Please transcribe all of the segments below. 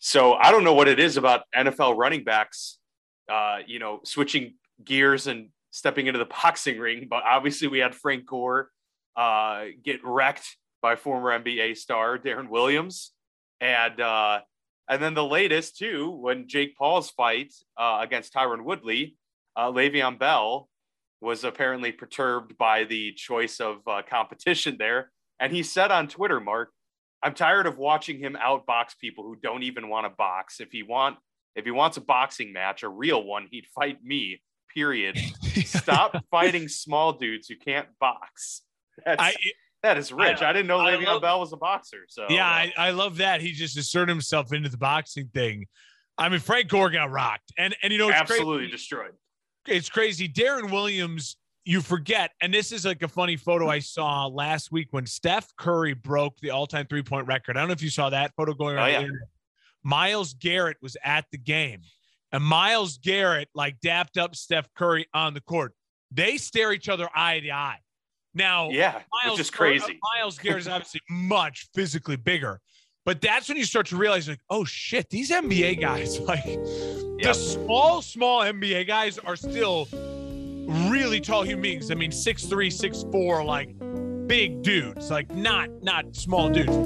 So I don't know what it is about NFL running backs, uh, you know, switching gears and stepping into the boxing ring. But obviously, we had Frank Gore uh, get wrecked by former NBA star Deron Williams, and uh, and then the latest too, when Jake Paul's fight uh, against Tyron Woodley, uh, Le'Veon Bell was apparently perturbed by the choice of uh, competition there, and he said on Twitter, "Mark, I'm tired of watching him outbox people who don't even want to box. If he want if he wants a boxing match, a real one, he'd fight me. Period. Stop fighting small dudes who can't box. That's, I, that is rich. I, I didn't know Le'Veon love, Bell was a boxer. So yeah, I, I love that he just asserted himself into the boxing thing. I mean, Frank Gore got rocked, and and you know, absolutely crazy. destroyed. It's crazy. Deron Williams you forget, and this is like a funny photo I saw last week when Steph Curry broke the all-time three-point record. I don't know if you saw that photo going around. Oh, yeah. Myles Garrett was at the game, and Myles Garrett like dapped up Steph Curry on the court. They stare each other eye to eye. Now, yeah, Myles, which is crazy. Myles Garrett is obviously much physically bigger, but that's when you start to realize, like, oh shit, these NBA guys, like yep. the small, small NBA guys, are still really tall human beings. I mean, six three, six four, like big dudes, like not not small dudes.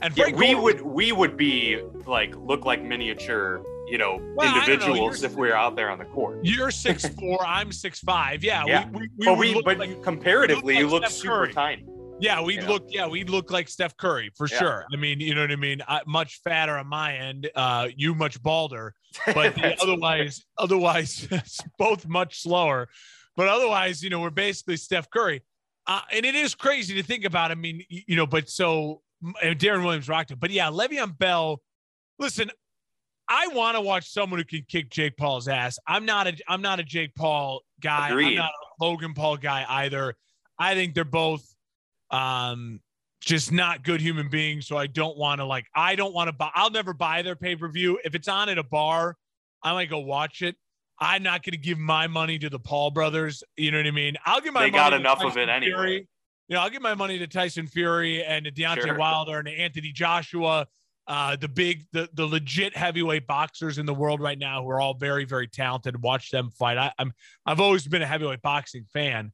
And yeah, we would we would be like look like miniature you know well, individuals know. if we're out there on the court. You're six four, I'm six five. Yeah, yeah. We, we, we but we but like, comparatively, we like you look super Curry. tiny. Yeah, we'd look. Yeah, we'd look like Steph Curry for yeah. sure. I mean, you know what I mean. I, much fatter on my end. Uh, you much balder, but otherwise, otherwise, both much slower. But otherwise, you know, we're basically Steph Curry. Uh, and it is crazy to think about. I mean, you know, but so Deron Williams rocked it. But yeah, Le'Veon Bell. Listen, I want to watch someone who can kick Jake Paul's ass. I'm not a I'm not a Jake Paul guy. Agreed. I'm not a Logan Paul guy either. I think they're both um just not good human beings. So I don't want to like I don't want to buy I'll never buy their pay-per-view. If it's on at a bar, I might go watch it. I'm not gonna give my money to the Paul brothers. You know what I mean? I'll give my they got enough of it anyway. Fury. You know, I'll give my money to Tyson Fury and to Deontay sure. Wilder and to Anthony Joshua uh, the big, the the legit heavyweight boxers in the world right now who are all very, very talented. Watch them fight. I, am I've always been a heavyweight boxing fan,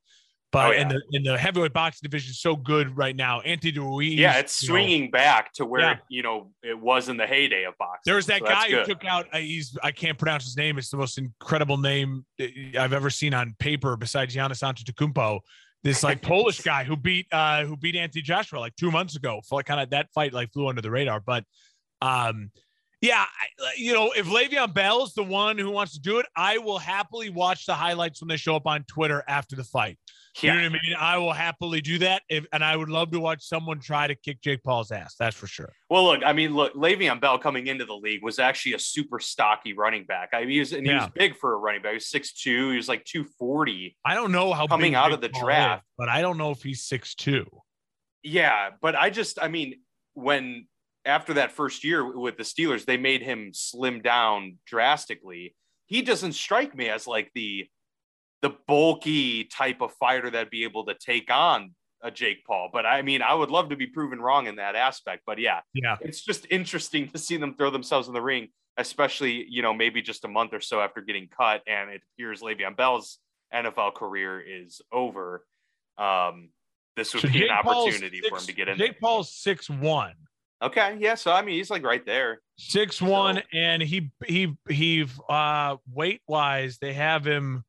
but oh, yeah. in the in the heavyweight boxing division is so good right now. Anthony Ruiz, yeah, it's swinging know, back to where yeah. you know it was in the heyday of boxing. There was that so guy who took out. Uh, he's I can't pronounce his name. It's the most incredible name uh, I've ever seen on paper besides Giannis Antetokounmpo this like Polish guy who beat uh who beat Anthony Joshua like two months ago. For like kind of that fight like flew under the radar. But um yeah, you know, if Le'Veon Bell's the one who wants to do it, I will happily watch the highlights when they show up on Twitter after the fight. You know what I mean? I will happily do that, if, and I would love to watch someone try to kick Jake Paul's ass. That's for sure. Well, look, I mean, look, Le'Veon Bell coming into the league was actually a super stocky running back. I mean, he was, and he yeah. was big for a running back. He was six two. He was like two forty. I don't know how coming out of the draft, is, but I don't know if he's six two. Yeah, but I just, I mean, when after that first year with the Steelers, they made him slim down drastically. He doesn't strike me as like the the bulky type of fighter that'd be able to take on a Jake Paul. But I mean, I would love to be proven wrong in that aspect. But yeah, yeah, it's just interesting to see them throw themselves in the ring, especially you know maybe just a month or so after getting cut, and it appears Le'Veon Bell's NFL career is over. Um, this would so be Jake an opportunity six, for him to get in. Jake Paul's six one. Okay, yeah. So I mean, he's like right there, six one, so. and he he he uh weight wise, they have him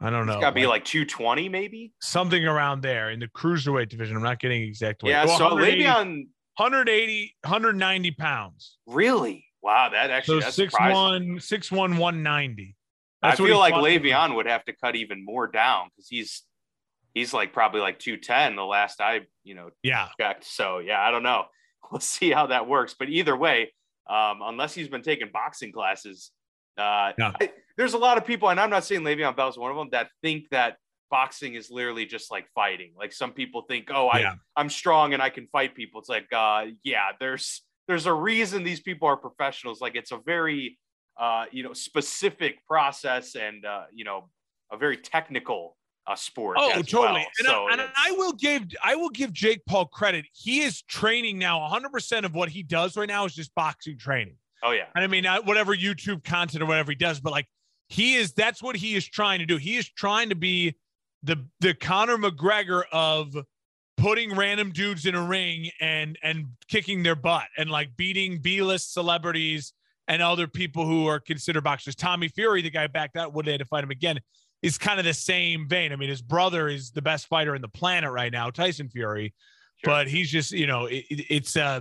I don't know. It's got to be like 220, maybe something around there in the cruiserweight division. I'm not getting exact weight. Yeah, oh, so maybe on 180, 190 pounds. Really? Wow, that actually so that's six one, six one, one ninety. I feel like Le'Veon would have to cut even more down because he's he's like probably like 210 the last I, you know, yeah. checked. So yeah, I don't know. We'll see how that works. But either way, um, unless he's been taking boxing classes, uh, yeah. I, there's a lot of people, and I'm not saying Le'Veon Bell is one of them, that think that boxing is literally just like fighting. Like some people think, oh, I, yeah. I'm strong and I can fight people. It's like, uh, yeah, there's there's a reason these people are professionals. Like it's a very uh, you know specific process and uh, you know a very technical uh, sport. Oh, totally. Well. And, so I, and I will give I will give Jake Paul credit. He is training now. 100 percent of what he does right now is just boxing training. Oh yeah. And I mean, whatever YouTube content or whatever he does, but like he is that's what he is trying to do. He is trying to be the the Conor McGregor of putting random dudes in a ring and and kicking their butt and like beating B-list celebrities and other people who are considered boxers. Tommy Fury, the guy back that one day to fight him again, is kind of the same vein. I mean, his brother is the best fighter in the planet right now, Tyson Fury, sure. but he's just you know it, it's uh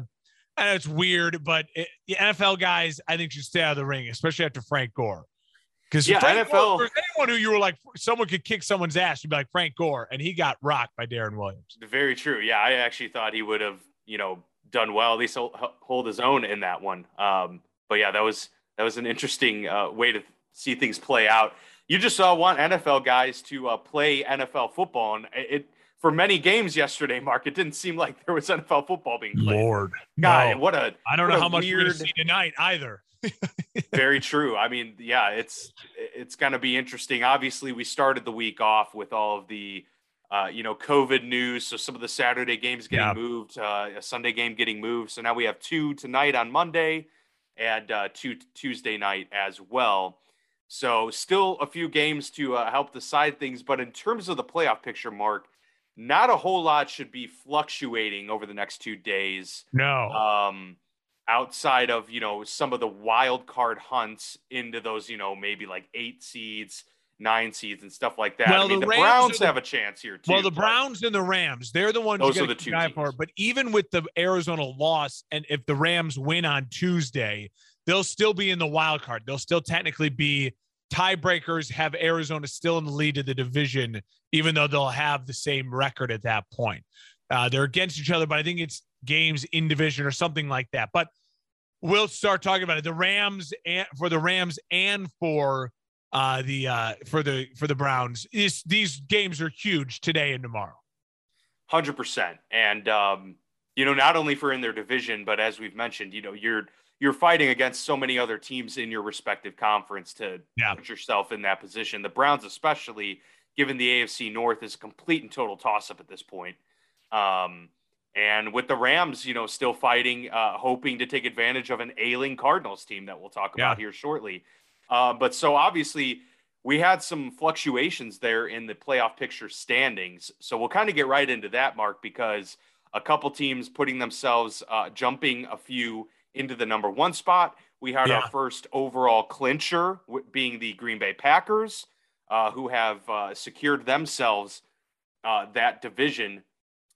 and it's weird, but it, the NFL guys I think should stay out of the ring, especially after Frank Gore. Because yeah, Frank NFL. Gore, anyone who you were like, someone could kick someone's ass, you'd be like Frank Gore, and he got rocked by Deron Williams. Very true. Yeah, I actually thought he would have, you know, done well, at least hold his own in that one. Um, but yeah, that was that was an interesting uh, way to see things play out. You just uh, want NFL guys to uh, play NFL football, and it for many games yesterday, Mark, it didn't seem like there was NFL football being played. Lord, God, no. what a I don't know how much weird... we're going to see tonight either. Very true. I mean, yeah, it's it's going to be interesting. Obviously, we started the week off with all of the uh, you know COVID news, so some of the Saturday games getting yeah. moved, uh, a Sunday game getting moved. So now we have two tonight on Monday and uh, two Tuesday night as well. So still a few games to uh, help decide things, but in terms of the playoff picture, Mark, not a whole lot should be fluctuating over the next two days. No. Um, outside of you know some of the wild card hunts into those you know maybe like eight seeds nine seeds and stuff like that. Well, I mean, the, the Browns the, have a chance here too. Well, the Browns and the Rams, they're the ones those are the two for. But even with the Arizona loss, and if the Rams win on Tuesday, they'll still be in the wild card. They'll still technically be tiebreakers. Have Arizona still in the lead of the division, even though they'll have the same record at that point. Uh, they're against each other, but I think it's games in division or something like that. But we'll start talking about it. The Rams and for the Rams and for uh, the uh, for the for the Browns. These games are huge today and tomorrow. Hundred percent, and um, you know not only for in their division, but as we've mentioned, you know you're you're fighting against so many other teams in your respective conference to yeah. put yourself in that position. The Browns, especially given the AFC North, is a complete and total toss up at this point. Um, and with the Rams, you know, still fighting, uh, hoping to take advantage of an ailing Cardinals team that we'll talk about yeah. here shortly. Uh, but so obviously, we had some fluctuations there in the playoff picture standings. So we'll kind of get right into that, Mark, because a couple teams putting themselves uh, jumping a few into the number one spot. We had yeah. our first overall clincher, being the Green Bay Packers, uh, who have uh, secured themselves uh, that division.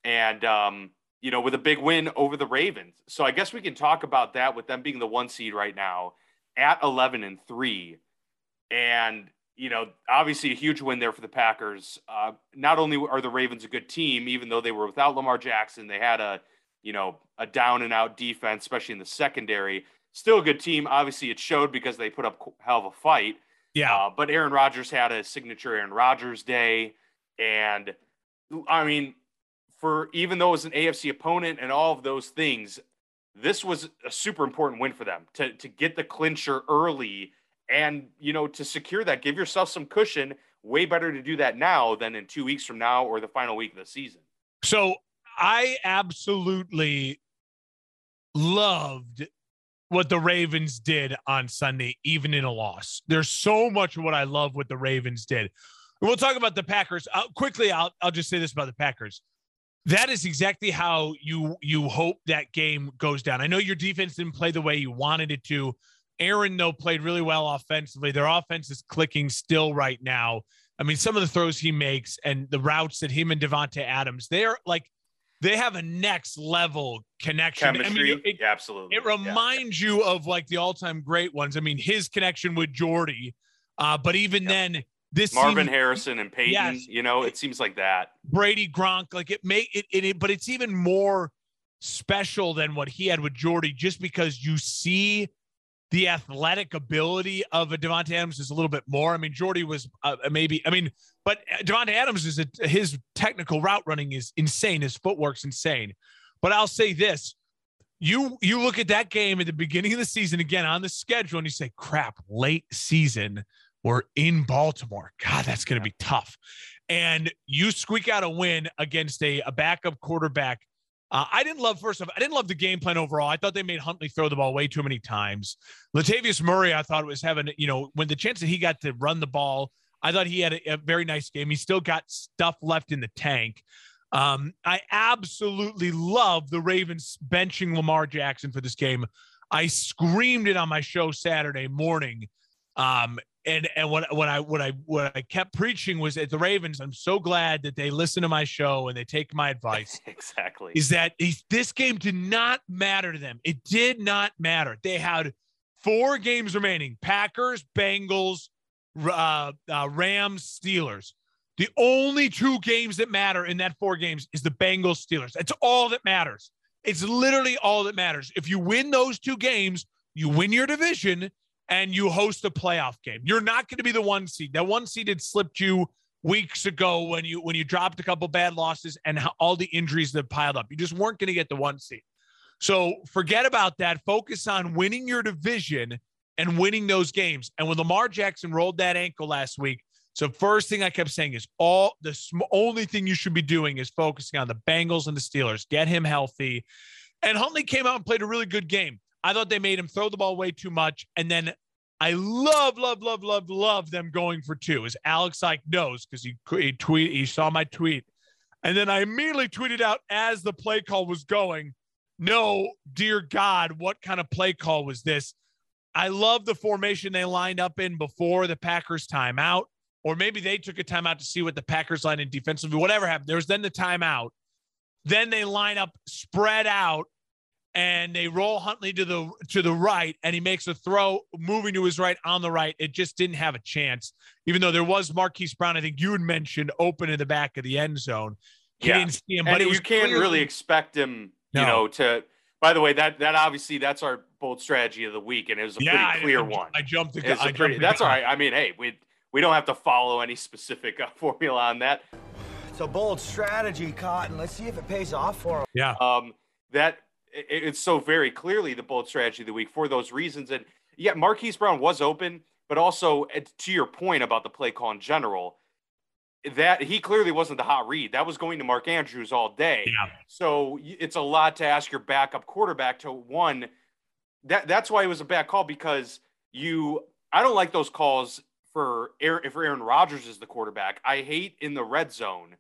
And um, you know, with a big win over the Ravens. So I guess we can talk about that with them being the one seed right now at 11 and three. And, you know, obviously a huge win there for the Packers. Uh, not only are the Ravens a good team, even though they were without Lamar Jackson, they had a, you know, a down and out defense, especially in the secondary. Still a good team. Obviously, it showed because they put up hell of a fight. Yeah. Uh, but Aaron Rodgers had a signature Aaron Rodgers day. And I mean, for even though it was an AFC opponent and all of those things, this was a super important win for them to to get the clincher early and you know to secure that. Give yourself some cushion. Way better to do that now than in two weeks from now or the final week of the season. So I absolutely loved what the Ravens did on Sunday, even in a loss. There's so much of what I love what the Ravens did. We'll talk about the Packers uh, quickly. I'll I'll just say this about the Packers that is exactly how you you hope that game goes down. I know your defense didn't play the way you wanted it to. Aaron though played really well offensively. Their offense is clicking still right now. I mean, some of the throws he makes and the routes that him and Davante Adams, they're like they have a next level connection. Chemistry, I mean, it, yeah, absolutely. It reminds yeah. you of like the all-time great ones. I mean, his connection with Jordy, uh, but even then, this Marvin seems, Harrison and Peyton, yes, you know, it seems like that. Brady Gronk, like it may it, it, it, but it's even more special than what he had with Jordy, just because you see the athletic ability of a Davante Adams is a little bit more. I mean, Jordy was uh, maybe, I mean, but Davante Adams is a, his technical route running is insane. His footwork's insane. But I'll say this: you you look at that game at the beginning of the season again on the schedule and you say, crap, late season, we're in Baltimore. God, that's going to be tough. And you squeak out a win against a, a backup quarterback. Uh, I didn't love first of all, I didn't love the game plan overall. I thought they made Huntley throw the ball way too many times. Latavius Murray, I thought was having, you know, when the chance that he got to run the ball, I thought he had a, a very nice game. He still got stuff left in the tank. Um, I absolutely love the Ravens benching Lamar Jackson for this game. I screamed it on my show Saturday morning. Um, and and what what I what I what I kept preaching was at the Ravens. I'm so glad that they listen to my show and they take my advice. exactly. Is that this game did not matter to them? It did not matter. They had four games remaining: Packers, Bengals, uh, uh, Rams, Steelers. The only two games that matter in that four games is the Bengals Steelers. That's all that matters. It's literally all that matters. If you win those two games, you win your division and you host a playoff game. You're not going to be the one seed. That one seed had slipped you weeks ago when you when you dropped a couple bad losses and all the injuries that piled up. You just weren't going to get the one seed. So forget about that. Focus on winning your division and winning those games. And when Lamar Jackson rolled that ankle last week, so first thing I kept saying is all the sm- only thing you should be doing is focusing on the Bengals and the Steelers. Get him healthy. And Huntley came out and played a really good game. I thought they made him throw the ball way too much. And then I love, love, love, love, love them going for two. As Alex like knows because he he tweet he saw my tweet, and then I immediately tweeted out as the play call was going. No, dear God, what kind of play call was this? I love the formation they lined up in before the Packers timeout or maybe they took a timeout to see what the Packers line in defensively, whatever happened. There was then the timeout. Then they line up spread out and they roll Huntley to the to the right and he makes a throw moving to his right on the right. It just didn't have a chance, even though there was Marquise Brown, I think you had mentioned open in the back of the end zone. He yeah. didn't see him, but you can't clearly, really expect him, you no. know, to by the way, that that obviously that's our bold strategy of the week, and it was a yeah, pretty clear I, one. I jumped the, I jumped That's all right. I mean, hey, we we don't have to follow any specific uh, formula on that. It's a bold strategy, Cotton. Let's see if it pays off for him. Yeah. Um, that it, it's so very clearly the bold strategy of the week for those reasons. And yeah, Marquise Brown was open, but also to your point about the play call in general, that he clearly wasn't the hot read. That was going to Mark Andrews all day. Yeah. So it's a lot to ask your backup quarterback to one. That that's why it was a bad call because you. I don't like those calls for Aaron, if Aaron Rodgers is the quarterback. I hate in the red zone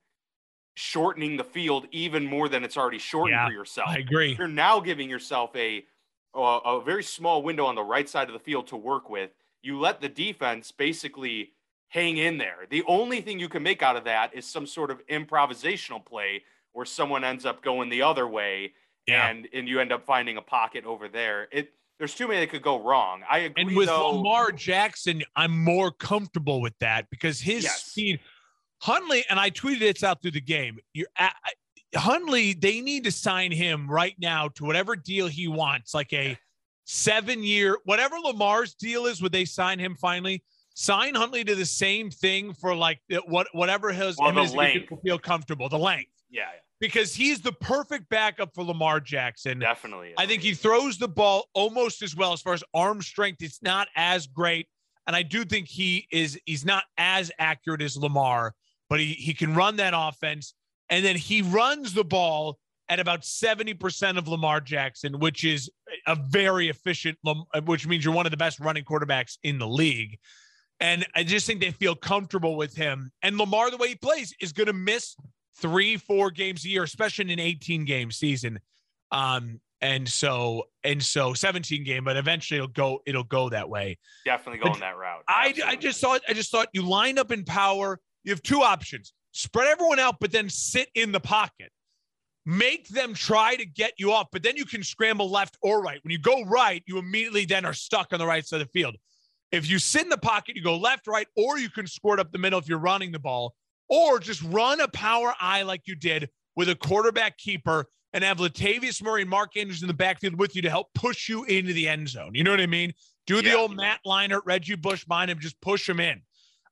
shortening the field even more than it's already shortened yeah, for yourself. I agree. You're now giving yourself a, a a very small window on the right side of the field to work with. You let the defense basically hang in there. The only thing you can make out of that is some sort of improvisational play where someone ends up going the other way yeah. and and you end up finding a pocket over there. It there's too many that could go wrong. I agree. And with though, Lamar Jackson, I'm more comfortable with that because his yes. speed. Huntley and I tweeted it out through the game. You're at, Huntley. They need to sign him right now to whatever deal he wants, like a seven year, whatever Lamar's deal is. Would they sign him finally? Sign Huntley to the same thing for like what whatever his, well, his feel comfortable. The length. Yeah, yeah because he's the perfect backup for Lamar Jackson. Definitely. I think he throws the ball almost as well as far as arm strength. It's not as great. And I do think he is he's not as accurate as Lamar, but he he can run that offense. And then he runs the ball at about 70% of Lamar Jackson, which is a very efficient, which means you're one of the best running quarterbacks in the league. And I just think they feel comfortable with him. And Lamar, the way he plays, is going to miss three, four games a year, especially in an 18 game season. Um, and so and so 17 game, but eventually it'll go it'll go that way. Definitely going but that route. I, I just thought I just thought you line up in power. You have two options: spread everyone out, but then sit in the pocket. Make them try to get you off, but then you can scramble left or right. When you go right, you immediately then are stuck on the right side of the field. If you sit in the pocket, you go left, right, or you can squirt up the middle if you're running the ball or just run a power I like you did with a quarterback keeper and have Latavius Murray and Mark Andrews in the backfield with you to help push you into the end zone. You know what I mean? Do the yeah. old Matt Leinart, Reggie Bush behind him, just push him in.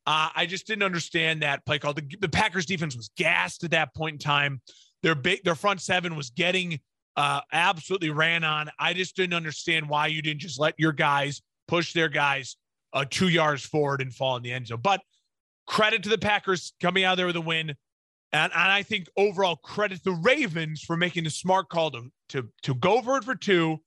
Uh, I just didn't understand that play call. The, the, Packers defense was gassed at that point in time. Their big, their front seven was getting uh, absolutely ran on. I just didn't understand why you didn't just let your guys push their guys uh, two yards forward and fall in the end zone. But credit to the Packers coming out there with a win. And, and I think overall credit the Ravens for making the smart call to, to, to go for it for two.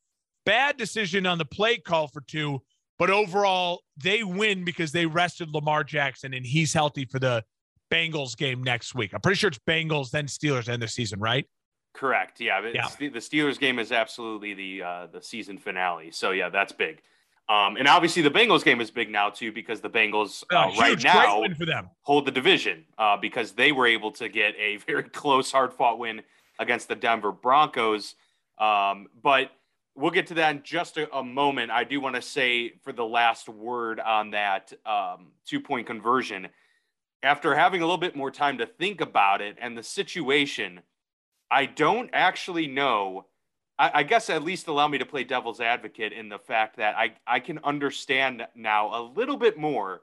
Bad decision on the play call for two. But overall, they win because they rested Lamar Jackson and he's healthy for the Bengals game next week. I'm pretty sure it's Bengals, then Steelers end the season, right? Correct. Yeah. yeah. The Steelers game is absolutely the uh, the season finale. So yeah, that's big. Um, and obviously the Bengals game is big now too because the Bengals uh, uh, right now hold the division uh, because they were able to get a very close, hard fought win against the Denver Broncos. Um, but we'll get to that in just a, a moment. I do want to say for the last word on that um, two point conversion. After having a little bit more time to think about it and the situation, I don't actually know. I, I, guess at least allow me to play devil's advocate in the fact that I, I can understand now a little bit more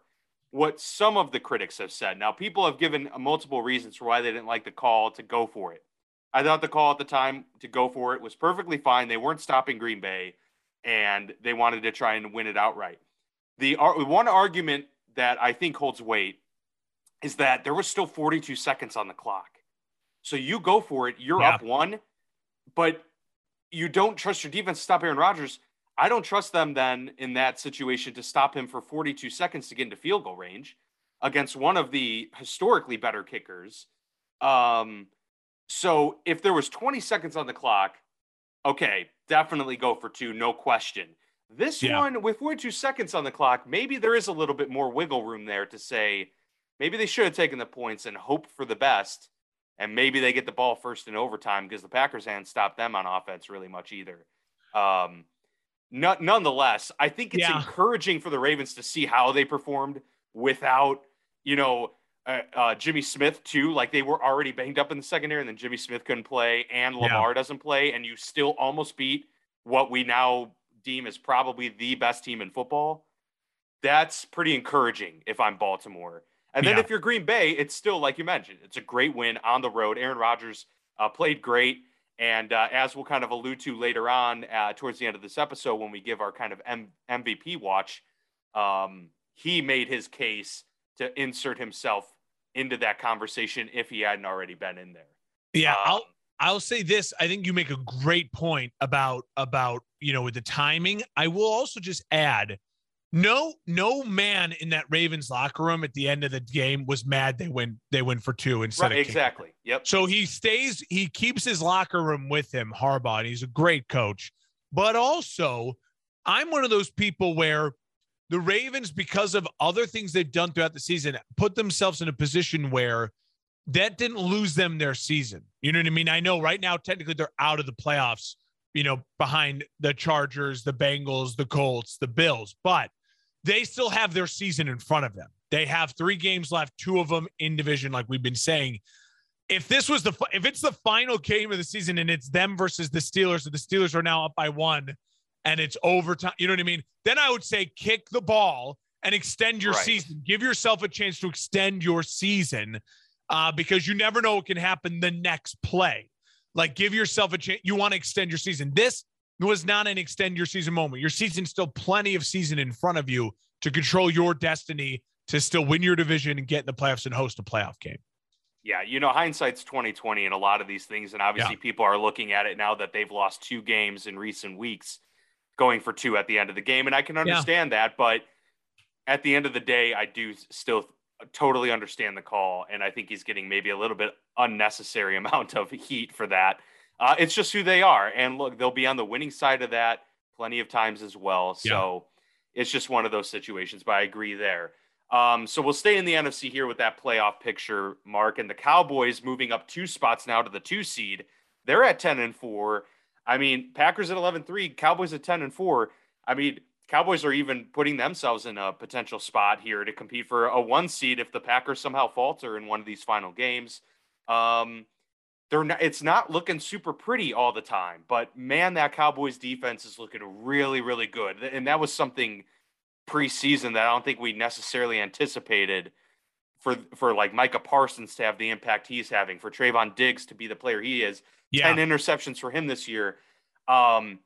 what some of the critics have said. Now, people have given multiple reasons for why they didn't like the call to go for it. I thought the call at the time to go for it was perfectly fine. They weren't stopping Green Bay, and they wanted to try and win it outright. The one argument that I think holds weight is that there was still 42 seconds on the clock. So you go for it, you're yeah. up one, but you don't trust your defense to stop Aaron Rodgers. I don't trust them then in that situation to stop him for 42 seconds to get into field goal range against one of the historically better kickers. Um, so if there was 20 seconds on the clock, okay, definitely go for two, no question. This yeah. one with 42 seconds on the clock, maybe there is a little bit more wiggle room there to say maybe they should have taken the points and hoped for the best. And maybe they get the ball first in overtime because the Packers hadn't stopped them on offense really much either. Um, nonetheless, I think it's yeah. encouraging for the Ravens to see how they performed without, you know, uh, uh, Jimmy Smith too. Like they were already banged up in the secondary, and then Jimmy Smith couldn't play, and Lamar yeah. doesn't play, and you still almost beat what we now deem as probably the best team in football. That's pretty encouraging if I'm Baltimore. And then yeah. if you're Green Bay, it's still like you mentioned, it's a great win on the road. Aaron Rodgers uh, played great. And uh, as we'll kind of allude to later on uh, towards the end of this episode, when we give our kind of M- MVP watch, um, he made his case to insert himself into that conversation if he hadn't already been in there. Yeah, um, I'll I'll say this. I think you make a great point about about you know with the timing. I will also just add no no man in that Ravens locker room at the end of the game was mad they win they win for two instead right, of exactly. Yep. So he stays he keeps his locker room with him, Harbaugh, and he's a great coach. But also, I'm one of those people where the Ravens, because of other things they've done throughout the season, put themselves in a position where that didn't lose them their season. You know what I mean? I know right now, technically, they're out of the playoffs, you know, behind the Chargers, the Bengals, the Colts, the Bills, but they still have their season in front of them. They have three games left, two of them in division, like we've been saying. If this was the if it's the final game of the season and it's them versus the Steelers, and the Steelers are now up by one, and it's overtime, you know what I mean? Then I would say kick the ball and extend your right. season. Give yourself a chance to extend your season uh, because you never know what can happen the next play. Like give yourself a chance. You want to extend your season. This was not an extend your season moment. Your season still plenty of season in front of you to control your destiny to still win your division and get in the playoffs and host a playoff game. Yeah, you know, hindsight's 2020 in a lot of these things. And obviously yeah. people are looking at it now that they've lost two games in recent weeks, going for two at the end of the game. And I can understand yeah. that, but at the end of the day, I do still totally understand the call. And I think he's getting maybe a little bit unnecessary amount of heat for that. Uh, it's just who they are. And look, they'll be on the winning side of that plenty of times as well. So yeah. it's just one of those situations, but I agree there. Um, so we'll stay in the NFC here with that playoff picture, Mark. And the Cowboys moving up two spots now to the two seed. They're at 10 and 4. I mean, Packers at 11 3, Cowboys at 10 and 4. I mean, Cowboys are even putting themselves in a potential spot here to compete for a one seed if the Packers somehow falter in one of these final games. Um, they're not, it's not looking super pretty all the time, but man, that Cowboys defense is looking really, really good. And that was something preseason that I don't think we necessarily anticipated for for like Micah Parsons to have the impact he's having, for Trevon Diggs to be the player he is. Yeah. 10 interceptions for him this year. Um,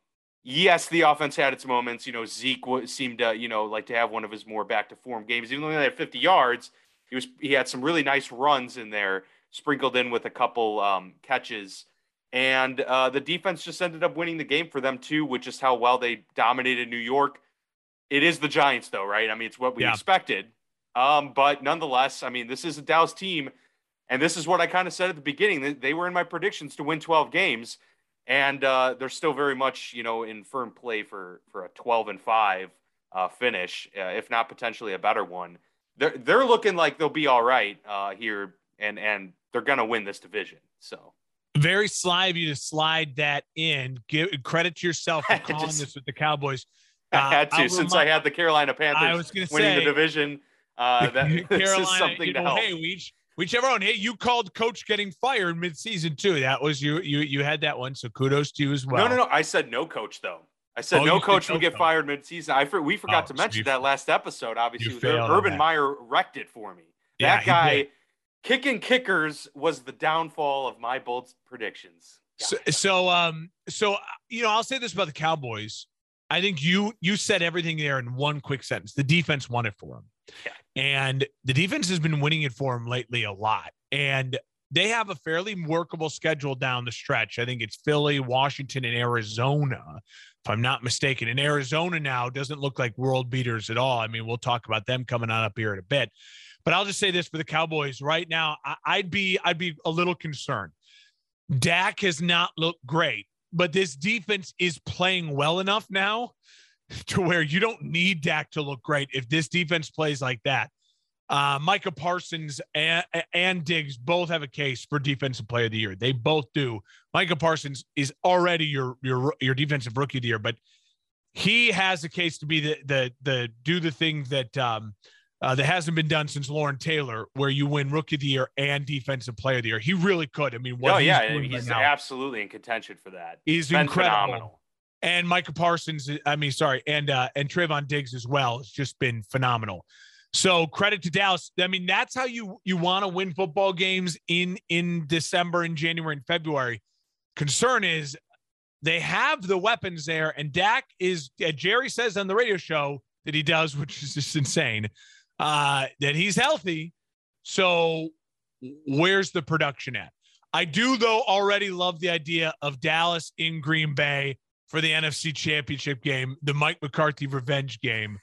yes, the offense had its moments. You know, Zeke w- seemed to, you know, like to have one of his more back to form games. Even though he had 50 yards, he was he had some really nice runs in there, sprinkled in with a couple um, catches. And uh, the defense just ended up winning the game for them too, with just how well they dominated New York. It is the Giants, though, right? I mean, it's what we Yeah. expected. Um, but nonetheless, I mean, this is a Dallas team, and this is what I kind of said at the beginning. They, they were in my predictions to win 12 games, and uh, they're still very much, you know, in firm play for for a 12 and five uh, finish, uh, if not potentially a better one. They're they're looking like they'll be all right uh, here, and and they're gonna win this division. So Very sly of you to slide that in. Give credit to yourself for calling Just- this with the Cowboys. I Uh, had to I'll since remind- I had the Carolina Panthers I was going to winning say the division. Uh, that Carolina, is something you to help. hey, we each, whichever one. Hey, you called coach getting fired mid-season too. That was you. You you had that one. So kudos to you as well. no, no, no. I said no coach though. I said Oh, no coach no will get coach. fired mid-season. I for, we forgot Oh, to so mention you- that last episode. Obviously, you with Ur- failed on Urban. Meyer wrecked it for me. Yeah, that he guy. Kicking kickers was the downfall of my bold predictions. So, so um so you know I'll say this about the Cowboys. I think you you said everything there in one quick sentence. The defense won it for them, Yeah. and the defense has been winning it for them lately a lot. And they have a fairly workable schedule down the stretch. I think it's Philly, Washington, and Arizona, if I'm not mistaken. And Arizona now doesn't look like world beaters at all. I mean, we'll talk about them coming on up here in a bit. But I'll just say this for the Cowboys right now, I, I'd be I'd be a little concerned. Dak has not looked great, but this defense is playing well enough now to where you don't need Dak to look great if this defense plays like that. Uh, Micah Parsons and, and Diggs both have a case for defensive player of the year. They both do. Micah Parsons is already your your your defensive rookie of the year, but he has a case to be the the the do the thing that um, uh, that hasn't been done since Lawrence Taylor, where you win rookie of the year and defensive player of the year. He really could. I mean, what oh he's yeah, he's right now absolutely in contention for that. Been incredible. phenomenal. And Micah Parsons, I mean, sorry, and uh, and Trevon Diggs as well. It's just been phenomenal. So credit to Dallas. I mean, that's how you you want to win football games in in December and January and February. Concern is they have the weapons there, and Dak is. Uh, Jerry says on the radio show that he does, which is just insane, uh, that he's healthy. So where's the production at? I do, though, already love the idea of Dallas in Green Bay for the NFC Championship game, the Mike McCarthy revenge game.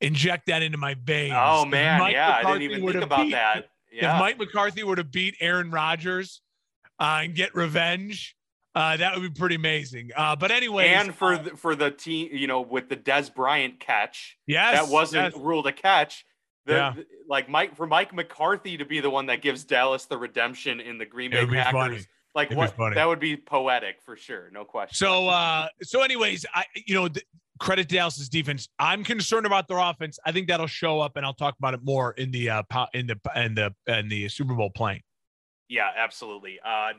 Inject that into my veins. Oh man, Mike yeah, I didn't even think about beat- that. Yeah. If Mike McCarthy were to beat Aaron Rodgers uh, and get revenge, uh, that would be pretty amazing. Uh, but anyway, and for the, for the team, you know, with the Dez Bryant catch, yes, that wasn't yes. ruled a catch. The, Yeah. the- like Mike for Mike McCarthy to be the one that gives Dallas the redemption in the Green Bay Packers. funny. Like It'd what that would be poetic for sure, no question. So, uh, so anyways, I you know th- credit to Dallas's defense. I'm concerned about their offense. I think that'll show up, and I'll talk about it more in the uh po- in the in the in the Super Bowl plane. Yeah, absolutely. Uh,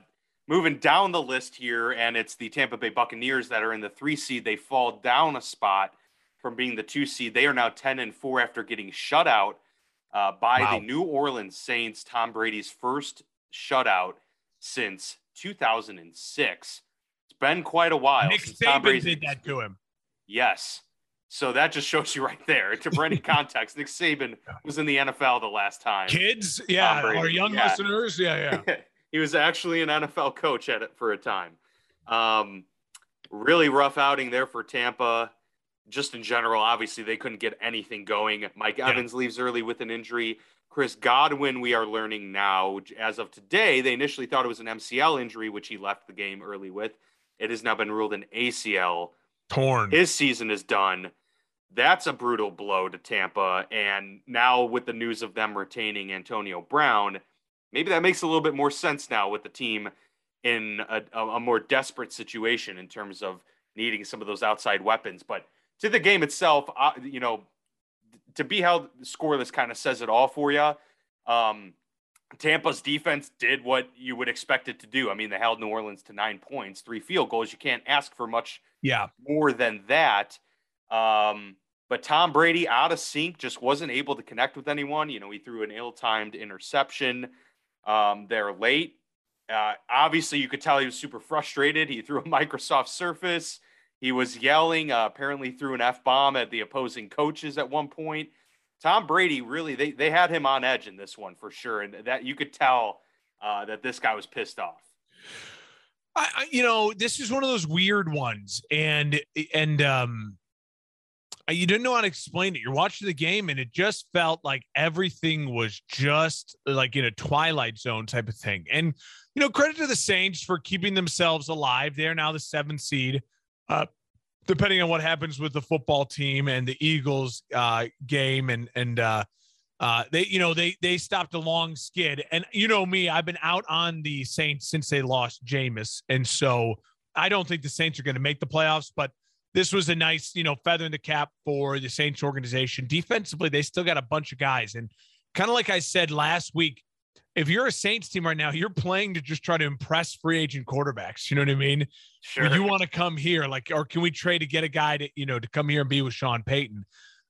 moving down the list here, and it's the Tampa Bay Buccaneers that are in the three seed. They fall down a spot from being the two seed. They are now 10 and four after getting shut out uh, by Wow. the New Orleans Saints, Tom Brady's first shutout since 2006. It's been quite a while Nick since Tom Saban Brady's did that to him. Yes. So that just shows you right there. To for any context, Nick Saban was in the NFL the last time. Kids, yeah, our young yeah. listeners, yeah, yeah. he was actually an NFL coach at it for a time. Um, really rough outing there for Tampa. Just in general, obviously they couldn't get anything going. Mike Yeah. Evans leaves early with an injury. Chris Godwin, we are learning now, as of today, they initially thought it was an MCL injury, which he left the game early with. It has now been ruled an ACL. Torn. His season is done. That's a brutal blow to Tampa. And now, with the news of them retaining Antonio Brown, maybe that makes a little bit more sense now with the team in a, a, a more desperate situation in terms of needing some of those outside weapons. But to the game itself, uh, you know, to be held scoreless kind of says it all for you. Um, Tampa's defense did what you would expect it to do. I mean, they held New Orleans to nine points, three field goals. You can't ask for much yeah. more than that. Um, But Tom Brady out of sync just wasn't able to connect with anyone. You know, he threw an ill-timed interception um, there late. Uh, obviously, you could tell he was super frustrated. He threw a Microsoft Surface. He was yelling. Uh, apparently, threw an f bomb at the opposing coaches at one point. Tom Brady really they they had him on edge in this one for sure, and that you could tell uh, that this guy was pissed off. I, you know, this is one of those weird ones, and and um, you didn't know how to explain it. You're watching the game, and it just felt like everything was just like in a twilight zone type of thing. And you know, credit to the Saints for keeping themselves alive. They're now the seventh seed. Uh, depending on what happens with the football team and the Eagles uh, game, and and uh, uh, they, you know, they they stopped a long skid. And you know me, I've been out on the Saints since they lost Jameis, and so I don't think the Saints are going to make the playoffs, but this was a nice, you know, feather in the cap for the Saints organization. Defensively, they still got a bunch of guys. And kind of like I said last week, if you're a Saints team right now, you're playing to just try to impress free agent quarterbacks. You know what I mean? Sure. you want to come here, like, or can we trade to get a guy to, you know, to come here and be with Sean Payton?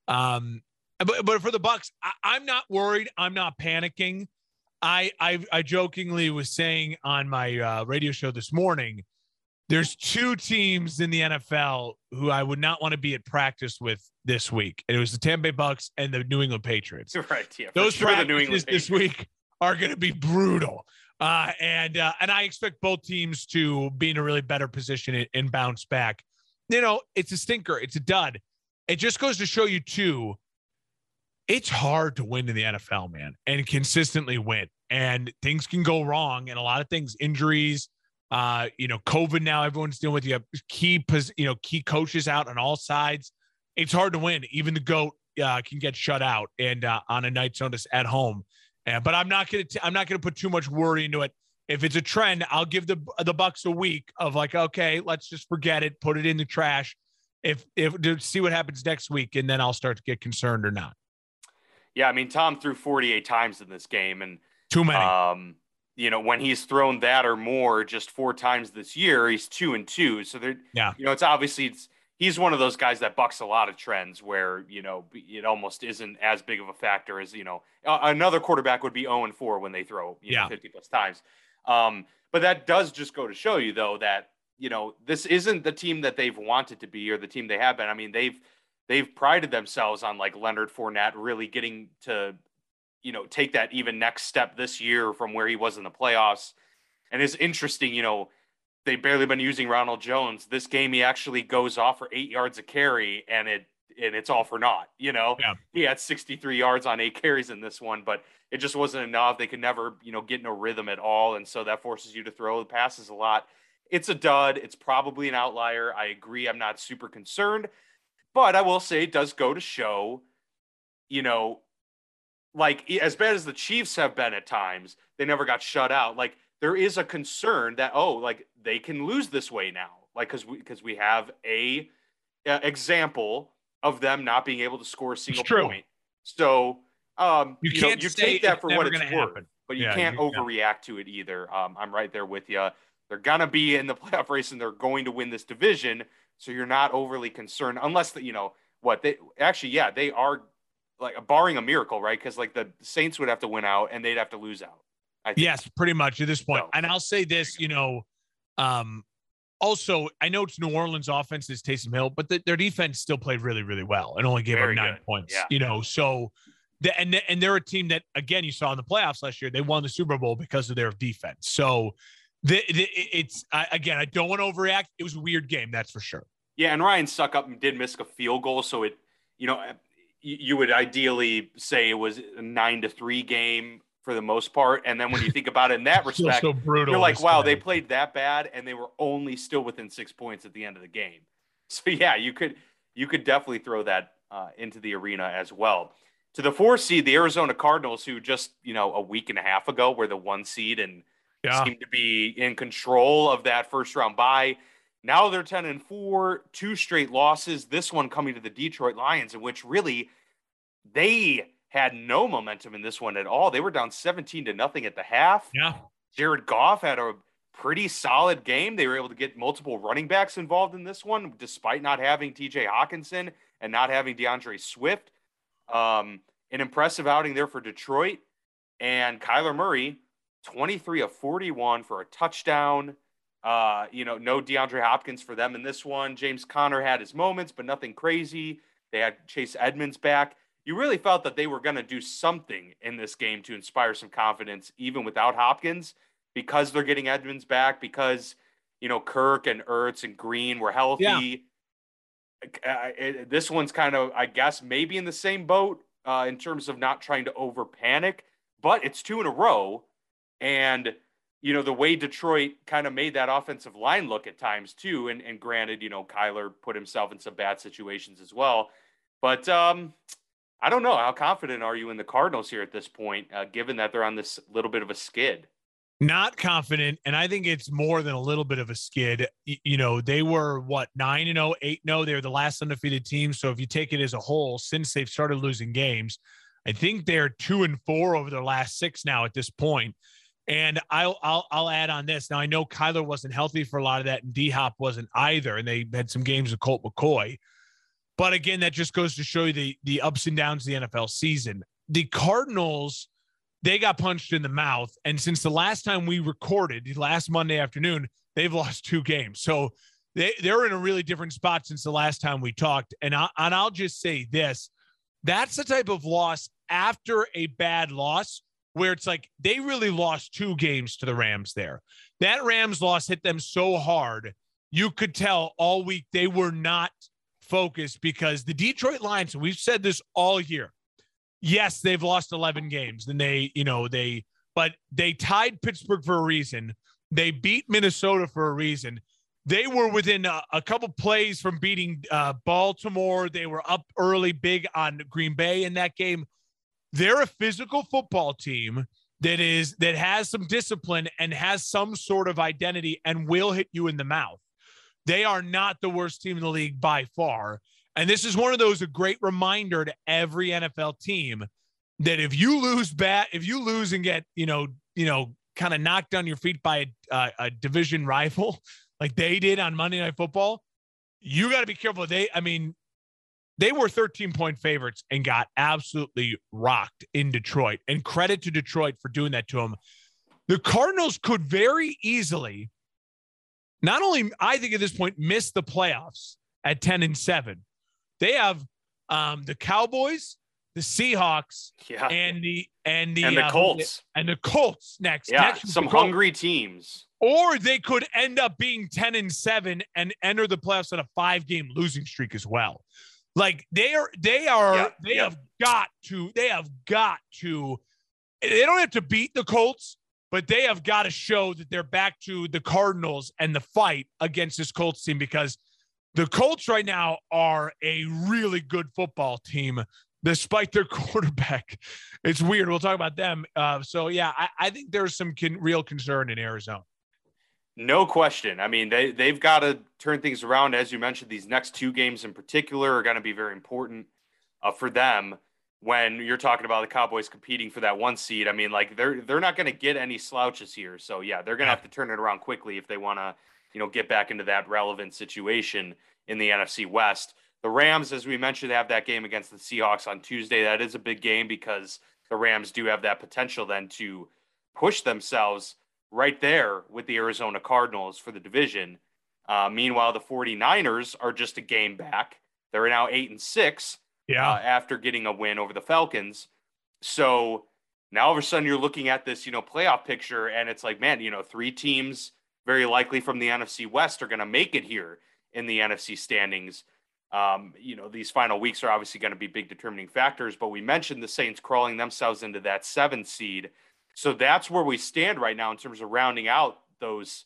Um, but, but for the Bucks, I, am not worried. I'm not panicking. I, I, I jokingly was saying on my uh, radio show this morning there's two teams in the NFL who I would not want to be at practice with this week. And it was the Tampa Bay Bucks and the New England Patriots. Right. Yeah. Those sure practices New England this week are going to be brutal. Uh, and uh, and I expect both teams to be in a really better position and, bounce back. You know, it's a stinker. It's a dud. It just goes to show you too. It's hard to win in the NFL, man, and consistently win. And things can go wrong, and a lot of things, injuries, uh, you know, COVID now everyone's dealing with you have key, you know, key coaches out on all sides. It's hard to win. Even the goat uh, can get shut out and uh, on a night's notice at home. Uh, but I'm not gonna i I'm not gonna put too much worry into it. If it's a trend, I'll give the the Bucks a week of like, okay, let's just forget it, put it in the trash. If if to see what happens next week, and then I'll start to get concerned or not. Yeah, I mean, Tom threw 48 times in this game, and too many. Um, you know, when he's thrown that or more just four times this year, he's two and two. So there, yeah, you know, it's obviously it's he's one of those guys that bucks a lot of trends where you know it almost isn't as big of a factor as you know another quarterback would be zero and four when they throw you know, fifty plus times. Um, but that does just go to show you though that you know this isn't the team that they've wanted to be or the team they have been. I mean they've they've prided themselves on like Leonard Fournette really getting to you know, take that even next step this year from where he was in the playoffs. And it's interesting, you know, they've barely been using Ronald Jones. This game, he actually goes off for eight yards of carry, and it and it's all for naught. You know, yeah. he had 63 yards on eight carries in this one, but it just wasn't enough. They could never, you know, get no rhythm at all, and so that forces you to throw the passes a lot. It's a dud. It's probably an outlier. I agree. I'm not super concerned, but I will say it does go to show, you know, like as bad as the Chiefs have been at times, they never got shut out. Like there is a concern that oh, like they can lose this way now, like because we because we have a, example of them not being able to score a single point. So um, you, you can't know, you take that for what it's worth, happen. but you yeah, can't you, overreact yeah. to it either. Um, I'm right there with you. They're gonna be in the playoff race and they're going to win this division, so you're not overly concerned unless that you know what they actually yeah they are like barring a miracle, right? Because like the Saints would have to win out and they'd have to lose out. Yes, pretty much at this point. So, and I'll say this, you know, um, also I know it's New Orleans offense is Taysom Hill, but the, their defense still played really, really well and only gave up nine good. points. Yeah. You know, so the, and and they're a team that again you saw in the playoffs last year. They won the Super Bowl because of their defense. So the, the it's I, again I don't want to overreact. It was a weird game, that's for sure. Yeah, and Ryan Succop and did miss a field goal, so it you know you would ideally say it was a nine to three game for the most part. And then when you think about it in that respect, so you're like, wow, they played that bad and they were only still within six points at the end of the game. So yeah, you could you could definitely throw that uh, into the arena as well. To the four seed, the Arizona Cardinals, who just you know a week and a half ago were the one seed and yeah. seemed to be in control of that first round bye. Now they're 10 and 4, two straight losses. This one coming to the Detroit Lions, in which really they had no momentum in this one at all. They were down 17 to nothing at the half. Yeah. Jared Goff had a pretty solid game. They were able to get multiple running backs involved in this one, despite not having TJ Hockenson and not having D'Andre Swift. Um, an impressive outing there for Detroit. And Kyler Murray, 23 of 41 for a touchdown. Uh, you know, no DeAndre Hopkins for them in this one. James Conner had his moments, but nothing crazy. They had Chase Edmonds back. You really felt that they were going to do something in this game to inspire some confidence, even without Hopkins, because they're getting Edmonds back, because, you know, Kirk and Ertz and Green were healthy. Yeah. This one's kind of, I guess, maybe in the same boat uh, in terms of not trying to over panic, but it's two in a row. And, you know, the way Detroit kind of made that offensive line look at times too. And, and granted, you know, Kyler put himself in some bad situations as well. But um, I don't know. How confident are you in the Cardinals here at this point, uh, given that they're on this little bit of a skid? Not confident. And I think it's more than a little bit of a skid. You know, they were what, 9 and 0, 8 0. They're the last undefeated team. So if you take it as a whole, since they've started losing games, I think they're two and four over their last six now at this point. And I'll, I'll I'll add on this. Now I know Kyler wasn't healthy for a lot of that, and D Hop wasn't either, and they had some games with Colt McCoy. But again, that just goes to show you the the ups and downs of the NFL season. The Cardinals, they got punched in the mouth, and since the last time we recorded, last Monday afternoon, they've lost two games. So they they're in a really different spot since the last time we talked. And I, and I'll just say this: that's the type of loss after a bad loss where it's like they really lost two games to the Rams there. That Rams loss hit them so hard, you could tell all week they were not focused because the Detroit Lions, we've said this all year. Yes, they've lost 11 games and they, you know, they, but they tied Pittsburgh for a reason. They beat Minnesota for a reason. They were within a, a couple plays from beating uh, Baltimore. They were up early, big on Green Bay in that game they're a physical football team that is that has some discipline and has some sort of identity and will hit you in the mouth. They are not the worst team in the league by far. And this is one of those a great reminder to every NFL team that if you lose bat, if you lose and get, you know, you know, kind of knocked on your feet by a, uh, a division rival like they did on Monday Night Football, you got to be careful. They, I mean, they were 13 point favorites and got absolutely rocked in Detroit. And credit to Detroit for doing that to them. The Cardinals could very easily, not only, I think at this point, missed the playoffs at 10 and 7. They have um, the Cowboys, the Seahawks, yeah. and the and the and the uh, Colts and the Colts next. Yeah, next some hungry teams. Or they could end up being 10 and 7 and enter the playoffs on a five game losing streak as well. Like they are, they are, yep, they yep. have got to, they have got to. They don't have to beat the Colts, but they have got to show that they're back to the Cardinals and the fight against this Colts team because the Colts right now are a really good football team despite their quarterback. It's weird. We'll talk about them. Uh, so, yeah, I, I, think there's some con- real concern in Arizona. No question. I mean, they they've got to turn things around. As you mentioned, these next two games in particular are going to be very important uh, for them. When you're talking about the Cowboys competing for that one seed, I mean, like they're they're not going to get any slouches here. So yeah, they're going to have to turn it around quickly if they want to, you know, get back into that relevant situation in the NFC West. The Rams, as we mentioned, have that game against the Seahawks on Tuesday. That is a big game because the Rams do have that potential then to push themselves right there with the Arizona Cardinals for the division. Uh, meanwhile, the 49ers are just a game back. They're now eight and six yeah. Uh, after getting a win over the Falcons. So now all of a sudden you're looking at this, you know, playoff picture, and it's like, man, you know, three teams very likely from the NFC West are going to make it here in the NFC standings. Um, you know, these final weeks are obviously going to be big determining factors, but we mentioned the Saints crawling themselves into that seven seed. So that's where we stand right now in terms of rounding out those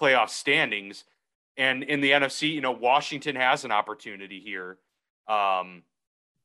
playoff standings. And in the NFC, you know, Washington has an opportunity here um,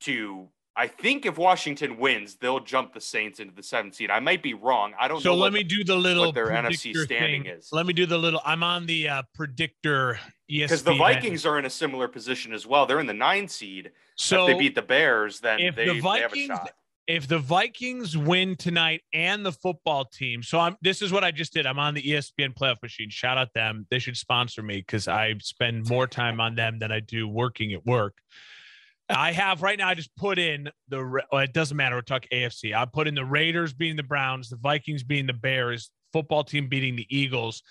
to. I think if Washington wins, they'll jump the Saints into the seventh seed. I might be wrong. I don't so know. So let me do the little what their NFC standing thing. is. Let me do the little. I'm on the uh, predictor Yes, because the Vikings are in a similar position as well. They're in the nine seed. So if they beat the Bears, then if they, the Vikings, they have a shot if the Vikings win tonight and the football team, so I'm this is what I just did. I'm on the ESPN playoff machine. Shout out them. They should sponsor me because I spend more time on them than I do working at work. I have right now. I just put in the. Well, it doesn't matter. We're talking AFC. I put in the Raiders beating the Browns, the Vikings beating the Bears, football team beating the Eagles,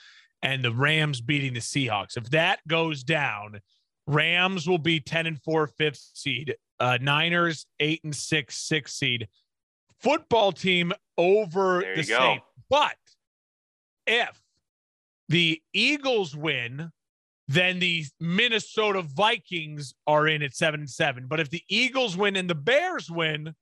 and the Rams beating the Seahawks. If that goes down, Rams will be ten and four, fifth seed. Uh, Niners eight and six, sixth seed. Football team over the same. But if the Eagles win, then the Minnesota Vikings are in at seven and seven. But if the Eagles win and the Bears win,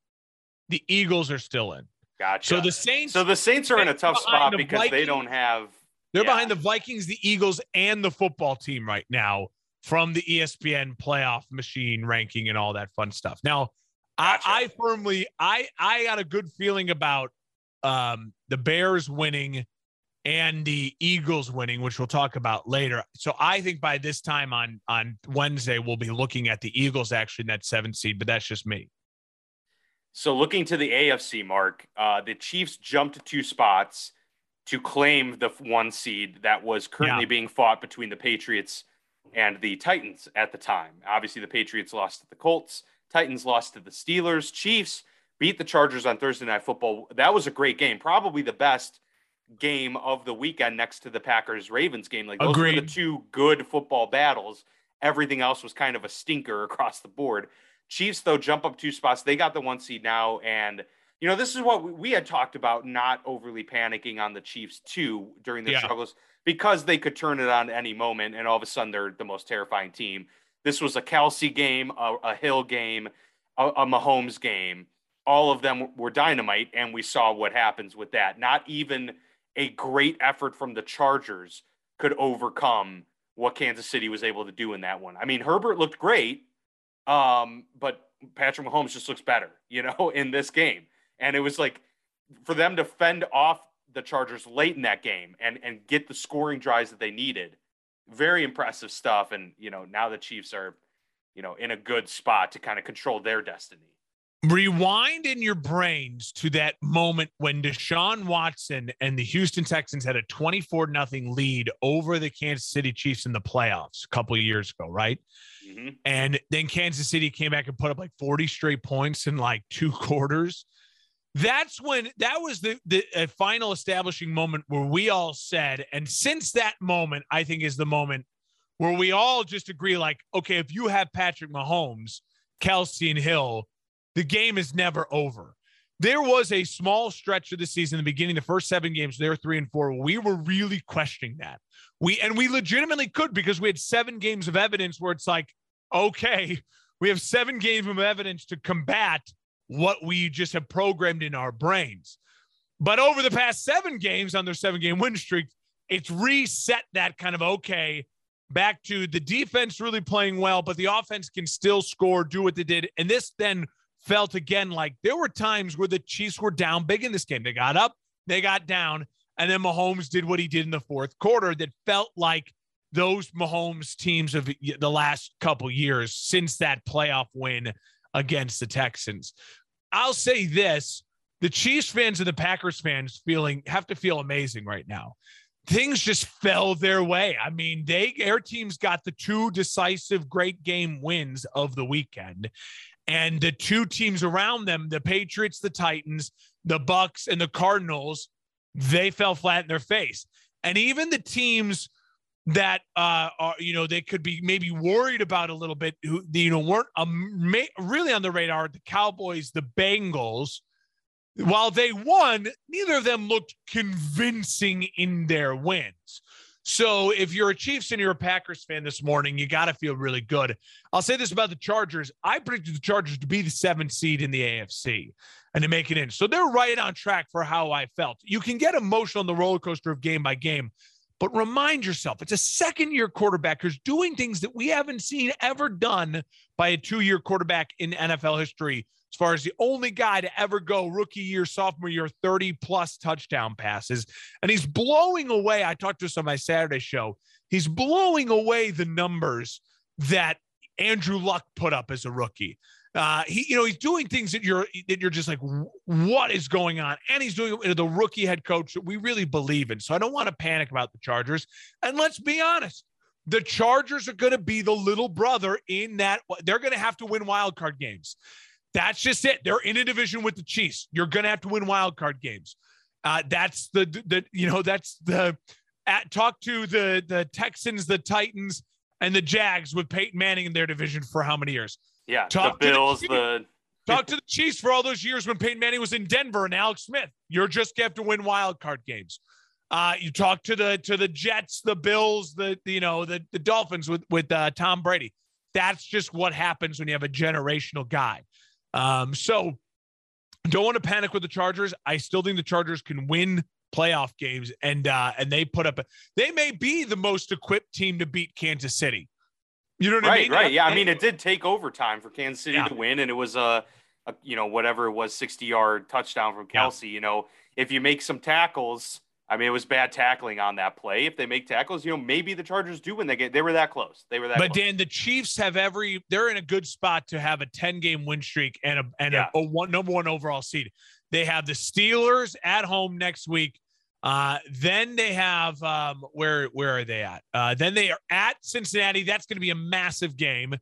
the Eagles are still in. Gotcha. So the Saints. So the Saints are in a tough spot the because Vikings, they don't have. They're yeah. behind the Vikings, the Eagles, and the football team right now from the ESPN playoff machine ranking and all that fun stuff. Now, gotcha. I, I firmly, I, I got a good feeling about um, the Bears winning and the Eagles winning, which we'll talk about later. So I think by this time on on Wednesday, we'll be looking at the Eagles actually in that seventh seed, but that's just me. So looking to the AFC, Mark, uh, the Chiefs jumped two spots to claim the one seed that was currently yeah. being fought between the Patriots and the Titans at the time. Obviously, the Patriots lost to the Colts, Titans lost to the Steelers, Chiefs beat the Chargers on Thursday Night Football. That was a great game, probably the best game of the weekend next to the Packers Ravens game. Like those Agreed. were the two good football battles. Everything else was kind of a stinker across the board. Chiefs though jump up two spots. They got the one seed now, and you know this is what we had talked about: not overly panicking on the Chiefs too during the yeah. struggles because they could turn it on any moment, and all of a sudden they're the most terrifying team. This was a Kelce game, a, a Hill game, a, a Mahomes game. All of them were dynamite, and we saw what happens with that. Not even a great effort from the Chargers could overcome what Kansas City was able to do in that one. I mean, Herbert looked great, um, but Patrick Mahomes just looks better, you know, in this game. And it was like for them to fend off the Chargers late in that game and and get the scoring drives that they needed. Very impressive stuff. And you know, now the Chiefs are, you know, in a good spot to kind of control their destiny. Rewind in your brains to that moment when Deshaun Watson and the Houston Texans had a 24 nothing lead over the Kansas City Chiefs in the playoffs a couple of years ago, right? Mm-hmm. And then Kansas City came back and put up like 40 straight points in like two quarters. That's when that was the the final establishing moment where we all said, and since that moment, I think is the moment where we all just agree, like, okay, if you have Patrick Mahomes, Kelce and Hill the game is never over. There was a small stretch of the season, the beginning, the first seven games, they were three and four. We were really questioning that. We and we legitimately could because we had seven games of evidence where it's like, okay, we have seven games of evidence to combat what we just have programmed in our brains. But over the past seven games on their seven game win streak, it's reset that kind of okay back to the defense really playing well, but the offense can still score, do what they did. And this then felt again like there were times where the Chiefs were down big in this game. They got up, they got down, and then Mahomes did what he did in the fourth quarter that felt like those Mahomes teams of the last couple years since that playoff win against the Texans. I'll say this the Chiefs fans and the Packers fans feeling have to feel amazing right now. Things just fell their way. I mean, they their teams got the two decisive great game wins of the weekend. And the two teams around them, the Patriots, the Titans, the Bucs, and the Cardinals, they fell flat in their face. And even the teams that uh, are, you know, they could be maybe worried about a little bit, who you know weren't um, really on the radar. The Cowboys, the Bengals, while they won, neither of them looked convincing in their wins. So if you're a Chiefs and you're a Packers fan this morning, you got to feel really good. I'll say this about the Chargers. I predicted the Chargers to be the seventh seed in the AFC and to make it in. So they're right on track for how I felt. You can get emotional on the roller coaster of game by game, but remind yourself it's a second year quarterback who's doing things that we haven't seen ever done by a two year quarterback in NFL history as far as the only guy to ever go rookie year, sophomore year, 30 plus touchdown passes. And he's blowing away. I talked to us on my Saturday show. He's blowing away the numbers that Andrew Luck put up as a rookie. Uh, he, you know, he's doing things that you're that you're just like, what is going on? And he's doing it with the rookie head coach that we really believe in. So I don't want to panic about the Chargers. And let's be honest, the Chargers are going to be the little brother in that they're going to have to win wild card games. That's just it. They're in a division with the Chiefs. You're going to have to win wild card games. Uh, that's the the you know that's the at, talk to the the Texans, the Titans, and the Jags with Peyton Manning in their division for how many years? Yeah, talk the Bills, the, the talk to the Chiefs for all those years when Peyton Manning was in Denver and Alex Smith. You're just going to have to win wild card games. Uh, you talk to the to the Jets, the Bills, the, the you know the the Dolphins with with uh, Tom Brady. That's just what happens when you have a generational guy. Um, so don't want to panic with the Chargers. I still think the Chargers can win playoff games, and uh, and they put up. A, they may be the most equipped team to beat Kansas City. You know what right, I mean? Right, Yeah, I mean it did take overtime for Kansas City Yeah. to win, and it was a, a you know whatever it was, sixty yard touchdown from Yeah. Kelce. You know, if you make some tackles, I mean it was bad tackling on that play. If they make tackles, you know maybe the Chargers do when They get they were that close. They were that. But close. Dan, the Chiefs have every they're in a good spot to have a 10 game win streak and a and Yeah. a, a one number one overall seed. They have the Steelers at home next week. Uh, then they have um, where where are they at? Uh, then they are at Cincinnati. That's going to be a massive game,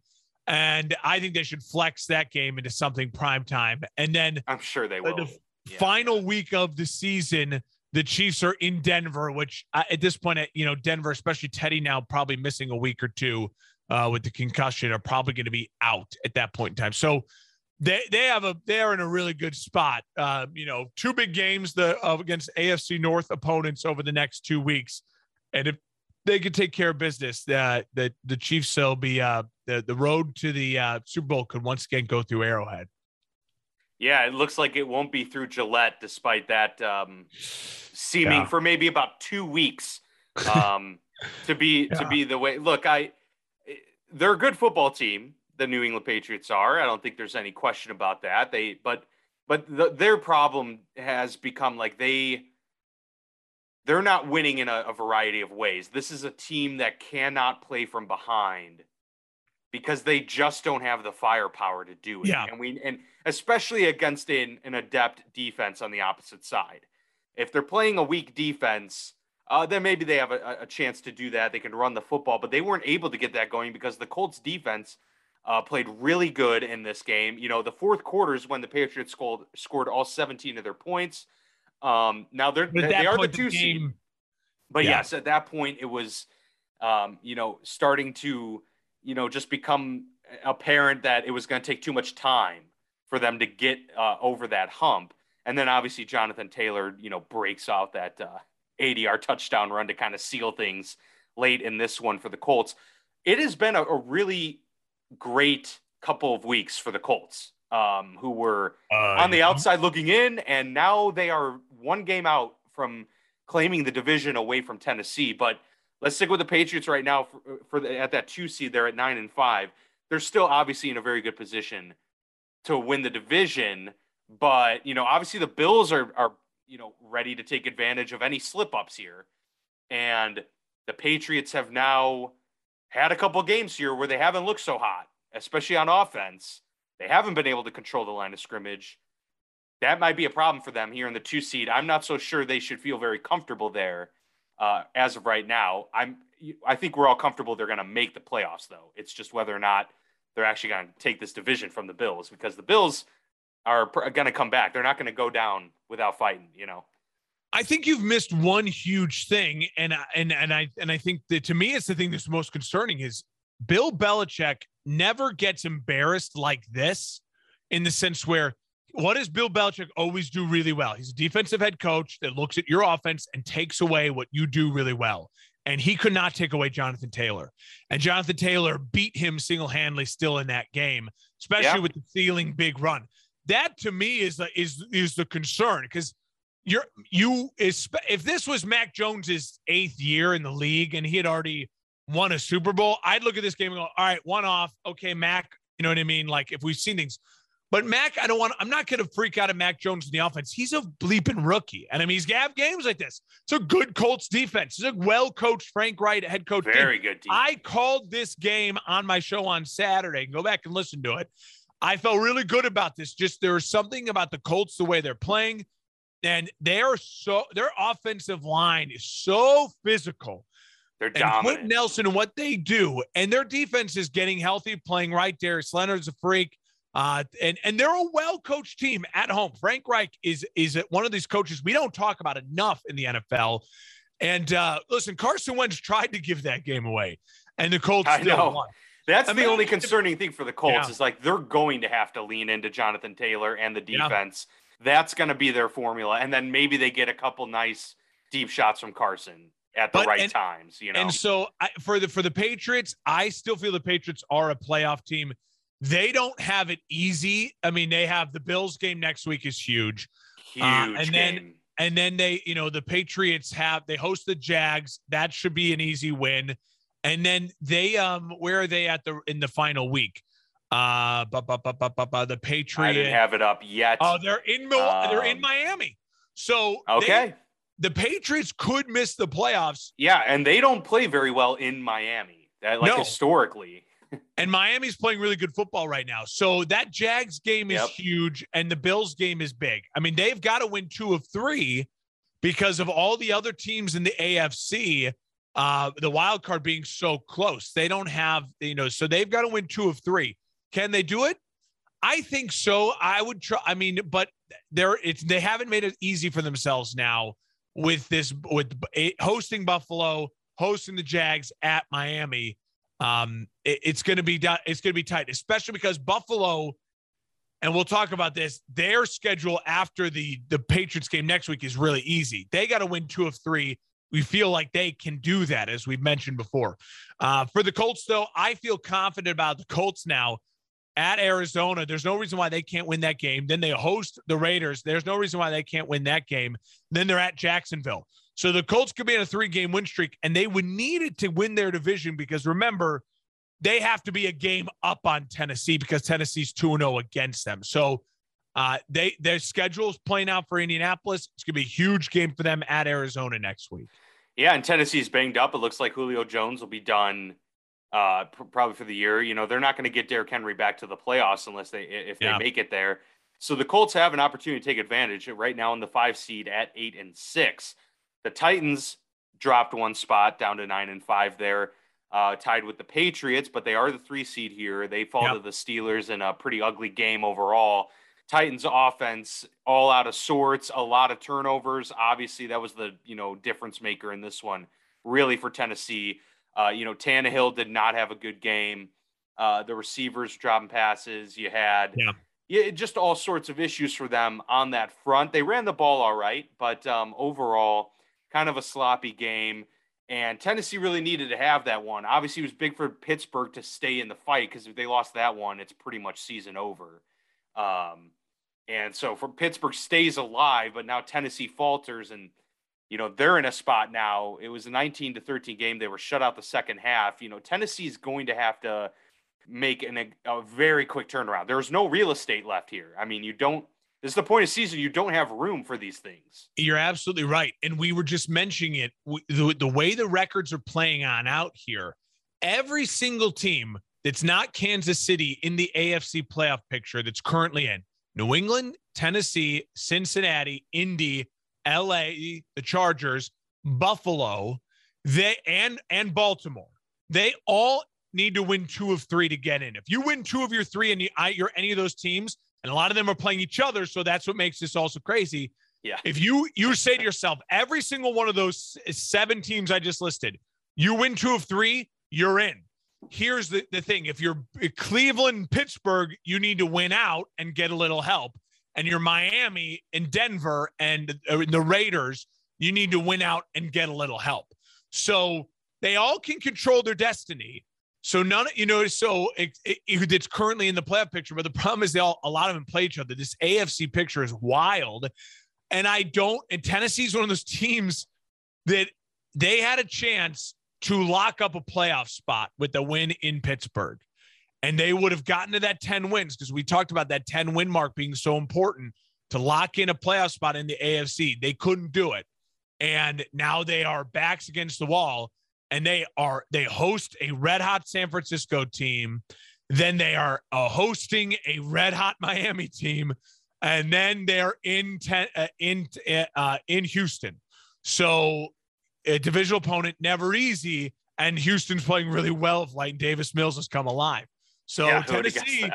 and I think they should flex that game into something prime time. And then I'm sure they will. the Yeah. final week of the season, the Chiefs are in Denver, which uh, at this point, you know, Denver, especially Teddy now probably missing a week or two uh, with the concussion, are probably going to be out at that point in time. So they they have a they're in a really good spot. Uh, you know, two big games the uh, against AFC North opponents over the next two weeks, and if they could take care of business, that the, the Chiefs will be uh, the the road to the uh, Super Bowl could once again go through Arrowhead. Yeah, it looks like it won't be through Gillette, despite that um, seeming Yeah. for maybe about two weeks um, to be to be the way. Look, I they're a good football team. The New England Patriots are. I don't think there's any question about that. They, but but the, their problem has become like they they're not winning in a, a variety of ways. This is a team that cannot play from behind because they just don't have the firepower to do it. Yeah. And we and especially against an, an adept defense on the opposite side. If they're playing a weak defense, uh, then maybe they have a, a chance to do that. They can run the football, but they weren't able to get that going because the Colts defense uh, played really good in this game. You know, the fourth quarter is when the Patriots scored, scored all 17 of their points. Um, now they're, at they are the two seed. game, But Yeah. yes, at that point, it was, um, you know, starting to, you know, just become apparent that it was going to take too much time for them to get uh, over that hump. And then obviously Jonathan Taylor, you know, breaks out that uh, 80 yard touchdown run to kind of seal things late in this one for the Colts. It has been a, a really great couple of weeks for the Colts, um, who were uh, on the outside looking in, and now they are one game out from claiming the division away from Tennessee. But let's stick with the Patriots right now for, for the, at that two seed. They're at nine and five. They're still obviously in a very good position to win the division. But you know, obviously the Bills are are you know ready to take advantage of any slip ups here, and the Patriots have now had a couple games here where they haven't looked so hot, especially on offense. They haven't been able to control the line of scrimmage. That might be a problem for them here in the two seed. I'm not so sure they should feel very comfortable there uh, as of right now. I'm. I think we're all comfortable they're going to make the playoffs, though. It's just whether or not they're actually going to take this division from the Bills because the Bills are going to come back. They're not going to go down without fighting. You know. I think you've missed one huge thing, and and and I and I think that to me, it's the thing that's most concerning is Bill Belichick never gets embarrassed like this, in the sense where what does Bill Belichick always do really well? He's a defensive head coach that looks at your offense and takes away what you do really well. And he could not take away Jonathan Taylor. And Jonathan Taylor beat him single handedly still in that game, especially Yeah. with the sealing big run. That to me is the is is the concern because you're you is if this was Mac Jones's eighth year in the league and he had already won a Super Bowl, I'd look at this game and go, all right, one off. Okay, Mac, you know what I mean? Like if we've seen things. But Mac, I don't want, I'm not going to freak out at Mac Jones in the offense. He's a bleeping rookie. And I mean, he's to have games like this. It's a good Colts defense. It's a well coached Frank Reich head coach. team. Very good team. I called this game on my show on Saturday. Go back and listen to it. I felt really good about this. Just there's something about the Colts, the way they're playing, and they're so their offensive line is so physical. They're and dominant. Quenton Nelson and what they do, and their defense is getting healthy, playing right. Darius Leonard's a freak. Uh, and and they're a well coached team at home. Frank Reich is is one of these coaches we don't talk about enough in the NFL. And uh, listen, Carson Wentz tried to give that game away, and the Colts I still know. won. That's I the only concerning thing for the Colts Yeah. is like they're going to have to lean into Jonathan Taylor and the Yeah. defense. That's going to be their formula, and then maybe they get a couple nice deep shots from Carson at the But- right and- times. You know, And so I, for the for the Patriots, I still feel the Patriots are a playoff team. They don't have it easy. I mean, they have the Bills game next week is huge. huge uh, and then- game. And then they, you know, the Patriots have they host the Jags. That should be an easy win. And then they um where are they at the in the final week? Uh bu- bu- bu- bu- bu- bu- the I Patriots. didn't have it up yet. Oh, they're in Mil- they're in Um, Miami. So they- okay, the Patriots could miss the playoffs. yeah, and they don't play very well in Miami. That like No. historically. And Miami's playing really good football right now. So that Jags game is Yep. huge and the Bills game is big. I mean, they've got to win two of three because of all the other teams in the AFC, uh, the wild card being so close. They don't have, you know, so they've got to win two of three. Can they do it? I think so. I would try. I mean, but they're it's they haven't made it easy for themselves now with this with hosting Buffalo, hosting the Jags at Miami um, it- it's going to be it's going to be tight, especially because Buffalo, and we'll talk about this. Their schedule after the the Patriots game next week is really easy. They got to win two of three. We feel like they can do that, as we've mentioned before. Uh, for the Colts, though, I feel confident about the Colts now at Arizona. There's no reason why they can't win that game. Then they host the Raiders. There's no reason why they can't win that game. Then they're at Jacksonville. So the Colts could be on a three game win streak, and they would need it to win their division because remember, they have to be a game up on Tennessee because Tennessee's 2 0 against them. So uh, they their schedule is playing out for Indianapolis. It's going to be a huge game for them at Arizona next week. Yeah, and Tennessee's banged up. It looks like Julio Jones will be done uh, pr- probably for the year. You know, they're not going to get Derrick Henry back to the playoffs unless they if they Yeah. make it there. So the Colts have an opportunity to take advantage right now in the five seed at eight and six. The Titans dropped one spot down to nine and five there, uh, tied with the Patriots, but they are the three seed here. They fall Yep. to the Steelers in a pretty ugly game overall. Titans offense all out of sorts, a lot of turnovers. Obviously, that was the you know difference maker in this one, really for Tennessee. Uh, you know, Tannehill did not have a good game. Uh, the receivers dropping passes. You had Yeah. yeah, just all sorts of issues for them on that front. They ran the ball all right, but um, overall, kind of a sloppy game. And Tennessee really needed to have that one. Obviously, it was big for Pittsburgh to stay in the fight because if they lost that one, it's pretty much season over. Um, and so for Pittsburgh stays alive, but now Tennessee falters, and you know they're in a spot now. It was a 19 to 13 game. They were shut out the second half. You know Tennessee's going to have to make an, a very quick turnaround. There's no real estate left here. I mean, you don't. This is the point of season. You don't have room for these things. You're absolutely right. And we were just mentioning it the, the way the records are playing on out here. Every single team that's not Kansas City in the AFC playoff picture that's currently in New England, Tennessee, Cincinnati, Indy, LA, the Chargers, Buffalo, they and and Baltimore. They all need to win two of three to get in. If you win two of your three and you, you're any of those teams, and a lot of them are playing each other, so that's what makes this also crazy. Yeah. If you you say to yourself, every single one of those seven teams I just listed, you win two of three, you're in. Here's the, the thing: if you're Cleveland, Pittsburgh, you need to win out and get a little help. And you're Miami and Denver and uh, the Raiders, you need to win out and get a little help. So they all can control their destiny. So none, you know, so it, it, it's currently in the playoff picture, but the problem is they all a lot of them play each other. This AFC picture is wild, and I don't. And Tennessee's one of those teams that they had a chance to lock up a playoff spot with the win in Pittsburgh, and they would have gotten to that ten wins because we talked about that ten win mark being so important to lock in a playoff spot in the AFC. They couldn't do it, and now they are backs against the wall and they are they host a red hot San Francisco team, then they are uh, hosting a red hot Miami team, and then they're in ten, uh, in uh, in Houston. So a divisional opponent, never easy. And Houston's playing really well if Light Davis Mills has come alive. So Yeah, Tennessee,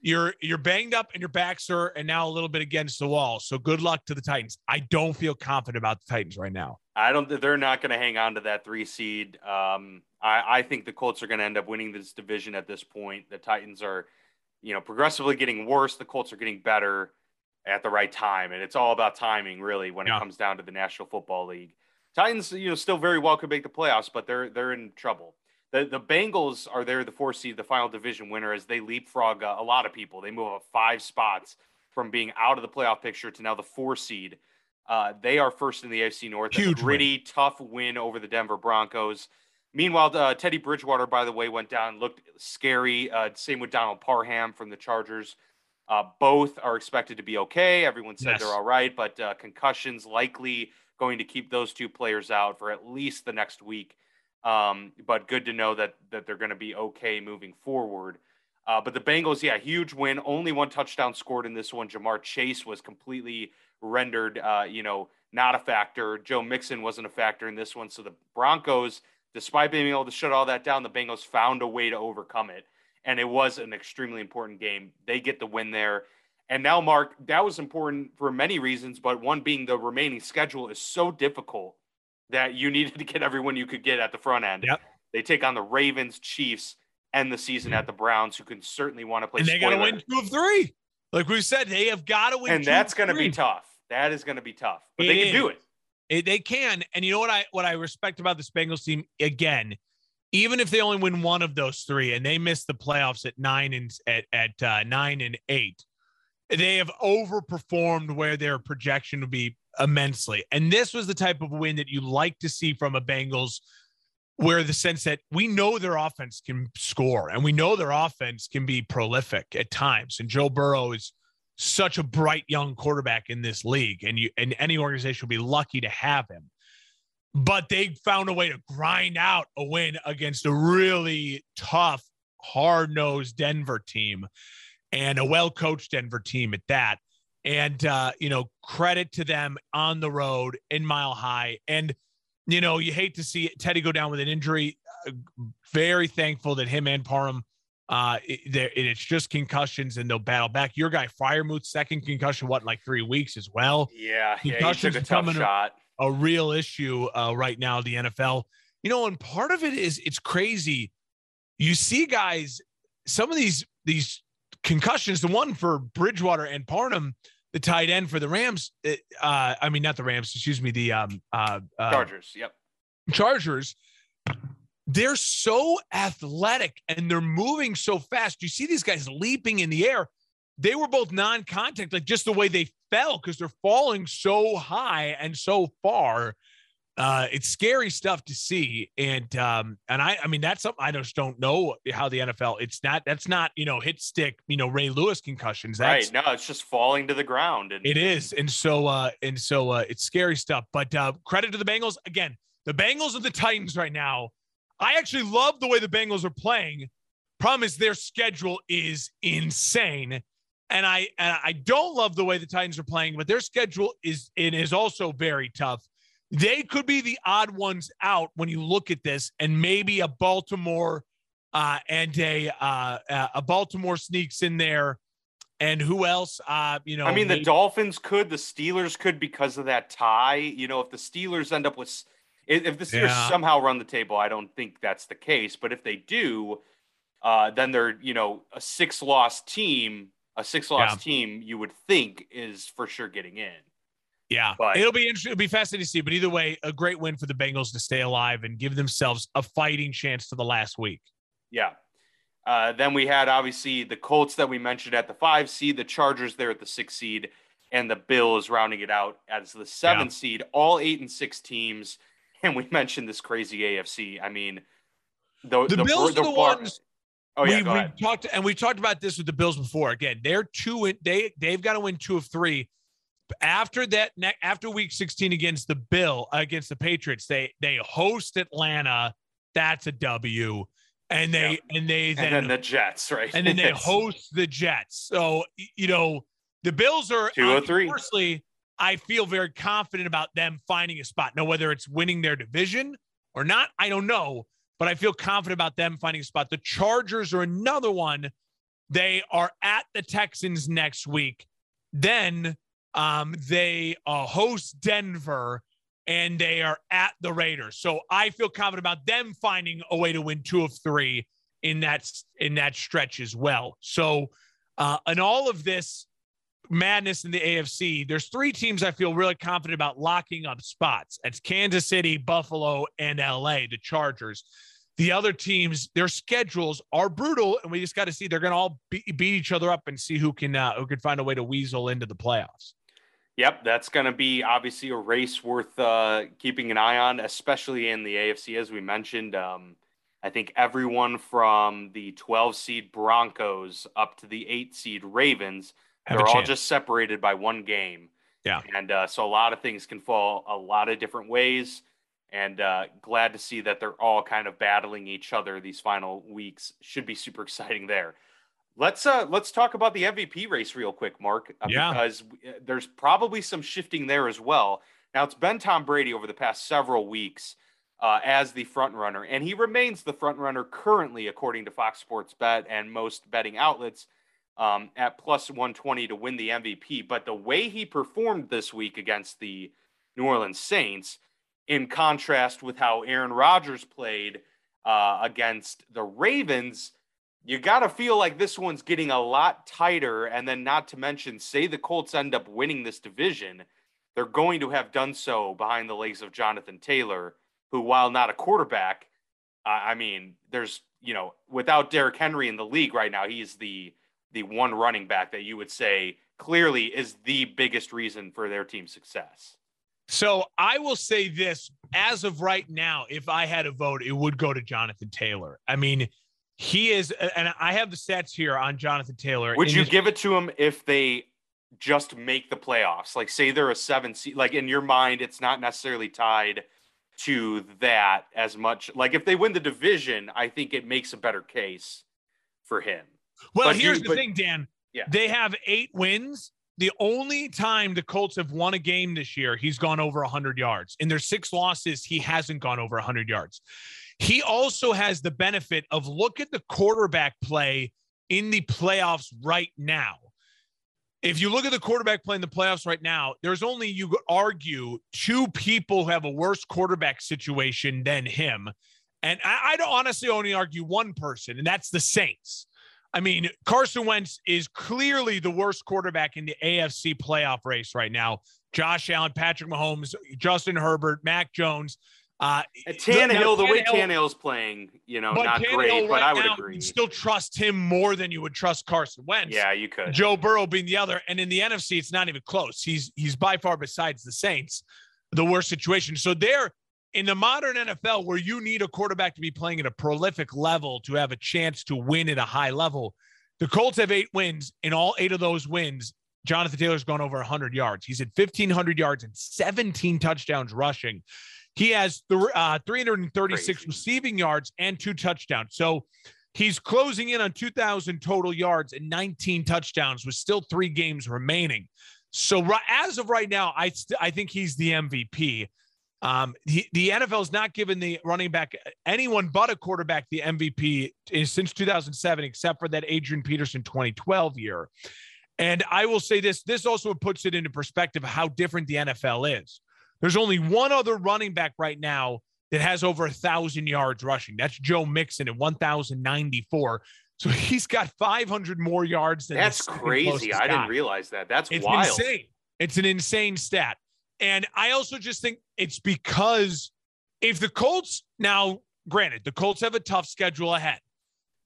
you're you're banged up and your backs are and now a little bit against the wall. So good luck to the Titans. I don't feel confident about the Titans right now. I don't. They're not going to hang on to that three seed. Um, I, I think the Colts are going to end up winning this division at this point. The Titans are, you know, progressively getting worse. The Colts are getting better at the right time, and it's all about timing, really, when Yeah. it comes down to the National Football League. Titans, you know, still very well could make the playoffs, but they're they're in trouble. The the Bengals are there, the four seed, the final division winner, as they leapfrog uh, a lot of people. They move up five spots from being out of the playoff picture to now the four seed. Uh, they are first in the AFC North. A Huge win. tough win over the Denver Broncos. Meanwhile, uh, Teddy Bridgewater, by the way, went down, looked scary. Uh, same with Donald Parham from the Chargers. Uh, both are expected to be okay. Everyone said Yes. they're all right, but uh, concussions likely going to keep those two players out for at least the next week. Um, but good to know that that they're going to be okay moving forward. Uh, but the Bengals, yeah, huge win. Only one touchdown scored in this one. Ja'Marr Chase was completely rendered, uh, you know, not a factor. Joe Mixon wasn't a factor in this one. So the Broncos, despite being able to shut all that down, the Bengals found a way to overcome it. And it was an extremely important game. They get the win there. And now, Mark, that was important for many reasons, but one being the remaining schedule is so difficult that you needed to get everyone you could get at the front end. Yep. They take on the Ravens, Chiefs, end the season at the Browns, who can certainly want to play. and they got to win two of three. Like we said, they have got to win. and that's going to be tough. That is going to be tough, but It they can do it. It- they can, and you know what I what I respect about this Bengals team again, even if they only win one of those three and they miss the playoffs at nine and at at uh, nine and eight, they have overperformed where their projection would be immensely. And this was the type of win that you like to see from a Bengals, where the sense that we know their offense can score and we know their offense can be prolific at times. And Joe Burrow is such a bright young quarterback in this league, and you and any organization would be lucky to have him. But they found a way to grind out a win against a really tough, hard-nosed Denver team and a well-coached Denver team at that. And uh, you know, credit to them on the road in Mile High. And you know, you hate to see Teddy go down with an injury. Uh, very thankful that him and Parham uh, it, it's just concussions and they'll battle back. Your guy Freiermuth, second concussion, what, in like three weeks as well? Yeah, yeah, he took a tough coming up. A real issue uh, right now, the NFL. You know, and part of it is it's crazy. You see guys, some of these these concussions, the one for Bridgewater and Parham, the tight end for the Rams. uh, I mean, not the Rams, excuse me, the um, uh, uh, Chargers. Yep. Chargers, they're so athletic and they're moving so fast. You see these guys leaping in the air. They were both non-contact, like just the way they fell because they're falling so high and so far. Uh, it's scary stuff to see, and um, and I, I mean, that's something I just don't know how the NFL. It's not that's not you know hit stick, you know Ray Lewis concussions. That's right. No, it's just falling to the ground. And it is, and so uh, and so uh, it's scary stuff. But uh, credit to the Bengals again. The Bengals and the Titans right now. I actually love the way the Bengals are playing. Problem is their schedule is insane, and I and I don't love the way the Titans are playing. But their schedule is it is also very tough. They could be the odd ones out when you look at this, and maybe a Baltimore uh, and a uh, a Baltimore sneaks in there. And who else? Uh, you know, I mean, the Dolphins could, the Steelers could because of that tie. You know, if the Steelers end up with, if if the Steelers Yeah. somehow run the table, I don't think that's the case. But if they do, uh, then they're you know a six loss team. A six loss Yeah. team, you would think, is for sure getting in. Yeah, But- it'll be interesting. It'll be fascinating to see. But either way, a great win for the Bengals to stay alive and give themselves a fighting chance to the last week. Yeah. Uh, then we had obviously the Colts that we mentioned at the five seed, the Chargers there at the six seed, and the Bills rounding it out as the seven Yeah. seed. All eight and six teams, and we mentioned this crazy AFC. I mean, the The Bills are the Bar- ones- Oh yeah, we, we talked and we talked about this with the Bills before. Again, they're two. They they've got to win two of three. After that, after Week 16 against the Bill against the Patriots, they they host Atlanta. That's a W. And they and they And then the Jets, right? and then they host the Jets. So you know the Bills are Two oh three. Firstly, I feel very confident about them finding a spot. Now, whether it's winning their division or not, I don't know, but I feel confident about them finding a spot. The Chargers are another one. They are at the Texans next week. Then um, they uh, host Denver and they are at the Raiders. So I feel confident about them finding a way to win two of three in that in that stretch as well. So, uh, in all of this, madness in the AFC, there's three teams I feel really confident about locking up spots. It's Kansas City, Buffalo, and LA, the Chargers. The other teams, their schedules are brutal, and we just got to see they're going to all be- beat each other up and see who can uh, who can find a way to weasel into the playoffs. Yep, that's going to be obviously a race worth uh, keeping an eye on, especially in the AFC, as we mentioned. Um, I think everyone from the 12 seed Broncos up to the 8 seed Ravens have They're all just separated by one game. Yeah. And uh, so a lot of things can fall a lot of different ways. And uh, glad to see that they're all kind of battling each other these final weeks. Should be super exciting there. Let's uh let's talk about the MVP race real quick, Mark, uh, yeah. because uh, there's probably some shifting there as well. Now it's been Tom Brady over the past several weeks uh, as the front runner, and he remains the front runner currently, according to Fox Sports Bet and most betting outlets um, at plus 120 to win the MVP. But the way he performed this week against the New Orleans Saints, in contrast with how Aaron Rodgers played uh, against the Ravens, you got to feel like this one's getting a lot tighter. And then, not to mention, say the Colts end up winning this division, they're going to have done so behind the legs of Jonathan Taylor, who, while not a quarterback, uh, I mean, there's, you know, without Derrick Henry in the league right now, he's the the one running back that you would say clearly is the biggest reason for their team's success? So I will say this as of right now, if I had a vote, it would go to Jonathan Taylor. I mean, he is, and I have the stats here on Jonathan Taylor. Would you his, give it to him if they just make the playoffs? Like, say they're a seven seed, like in your mind, it's not necessarily tied to that as much. Like, if they win the division, I think it makes a better case for him. Well, but here's the but, thing, Dan. Yeah. They have eight wins. The only time the Colts have won a game this year, he's gone over 100 yards. In their six losses, he hasn't gone over 100 yards. He also has the benefit of look at the quarterback play in the playoffs right now. If you look at the quarterback play in the playoffs right now, there's only, you could argue, two people who have a worse quarterback situation than him. And I, I'd honestly only argue one person, and that's the Saints. I mean, Carson Wentz is clearly the worst quarterback in the AFC playoff race right now. Josh Allen, Patrick Mahomes, Justin Herbert, Mac Jones. Uh, Tannehill, the way Tannehill's playing, you know, not Tannehill great, right but I would now, agree. You still trust him more than you would trust Carson Wentz. Yeah, you could. Joe Burrow being the other, and in the NFC, it's not even close. He's he's by far besides the Saints the worst situation. So they're in the modern NFL, where you need a quarterback to be playing at a prolific level to have a chance to win at a high level, the Colts have eight wins. In all eight of those wins, Jonathan Taylor's gone over 100 yards. He's at 1,500 yards and 17 touchdowns rushing. He has th- uh, 336 Crazy. receiving yards and two touchdowns. So he's closing in on 2,000 total yards and 19 touchdowns with still three games remaining. So as of right now, I st- I think he's the MVP. Um, he, the NFL has not given the running back anyone but a quarterback the MVP since 2007, except for that Adrian Peterson 2012 year. And I will say this: this also puts it into perspective how different the NFL is. There's only one other running back right now that has over a thousand yards rushing. That's Joe Mixon at 1,094. So he's got 500 more yards than that's crazy. I didn't realize that. That's it's wild. insane. It's an insane stat. And I also just think it's because if the Colts now, granted, the Colts have a tough schedule ahead.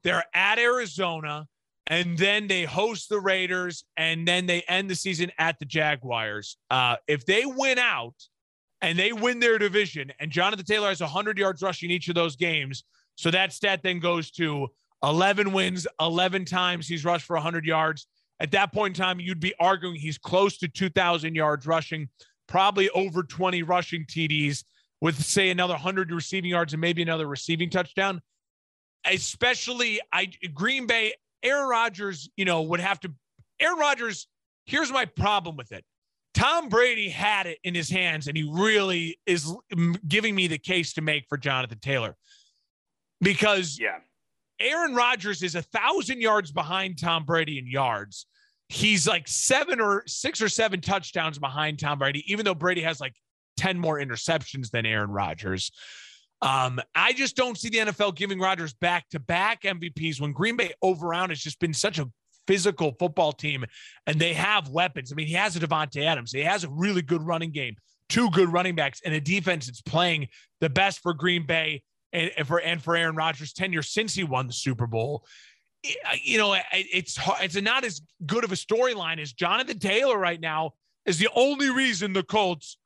They're at Arizona and then they host the Raiders and then they end the season at the Jaguars. Uh, if they win out and they win their division and Jonathan Taylor has 100 yards rushing each of those games, so that stat then goes to 11 wins, 11 times he's rushed for 100 yards. At that point in time, you'd be arguing he's close to 2,000 yards rushing probably over 20 rushing TDs with, say, another 100 receiving yards and maybe another receiving touchdown. Especially, I Green Bay, Aaron Rodgers, you know, would have to. Aaron Rodgers, here's my problem with it. Tom Brady had it in his hands, and he really is giving me the case to make for Jonathan Taylor because yeah. Aaron Rodgers is a thousand yards behind Tom Brady in yards. He's like seven or six or seven touchdowns behind Tom Brady, even though Brady has like 10 more interceptions than Aaron Rodgers. Um, I just don't see the NFL giving Rodgers back to back MVPs when Green Bay overall has just been such a physical football team and they have weapons. I mean, he has a Davante Adams, he has a really good running game, two good running backs, and a defense that's playing the best for Green Bay and, and for and for Aaron Rodgers' tenure since he won the Super Bowl. You know, it's it's not as good of a storyline as Jonathan Taylor right now is the only reason the Colts.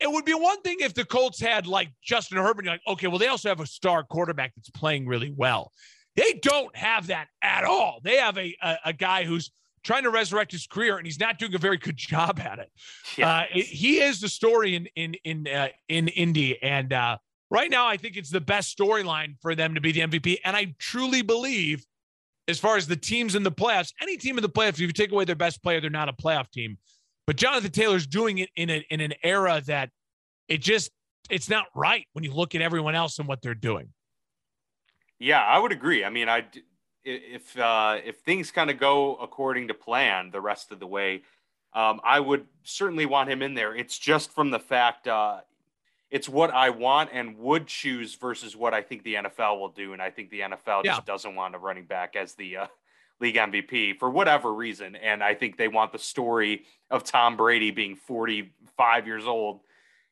It would be one thing if the Colts had like Justin Herbert. You're like, okay, well, they also have a star quarterback that's playing really well. They don't have that at all. They have a, a, a guy who's trying to resurrect his career, and he's not doing a very good job at it. Yeah. Uh, it he is the story in in in uh, in Indy, and uh, right now, I think it's the best storyline for them to be the MVP. And I truly believe, as far as the teams in the playoffs, any team in the playoffs, if you take away their best player, they're not a playoff team. But Jonathan Taylor's doing it in a, in an era that it just it's not right when you look at everyone else and what they're doing. Yeah, I would agree. I mean, I if uh, if things kind of go according to plan the rest of the way, um, I would certainly want him in there. It's just from the fact uh, it's what I want and would choose versus what I think the NFL will do. And I think the NFL yeah. just doesn't want a running back as the uh, league MVP for whatever reason. And I think they want the story of Tom Brady being 45 years old,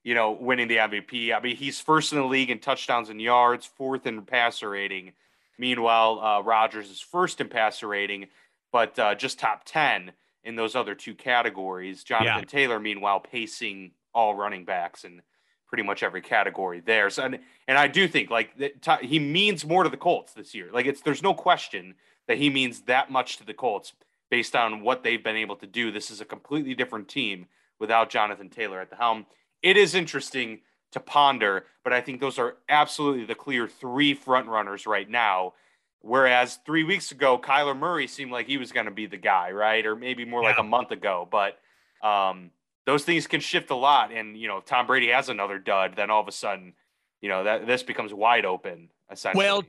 you know, winning the MVP. I mean, he's first in the league in touchdowns and yards, fourth in passer rating. Meanwhile, uh, Rodgers is first in passer rating, but uh, just top 10 in those other two categories. Jonathan yeah. Taylor, meanwhile, pacing all running backs and pretty much every category there. So and, and I do think like that he means more to the Colts this year. Like it's there's no question that he means that much to the Colts based on what they've been able to do. This is a completely different team without Jonathan Taylor at the helm. It is interesting to ponder, but I think those are absolutely the clear three front runners right now. Whereas three weeks ago, Kyler Murray seemed like he was going to be the guy, right? Or maybe more yeah. like a month ago. But um, those things can shift a lot. And you know, if Tom Brady has another dud, then all of a sudden, you know, that this becomes wide open. Essentially. Well,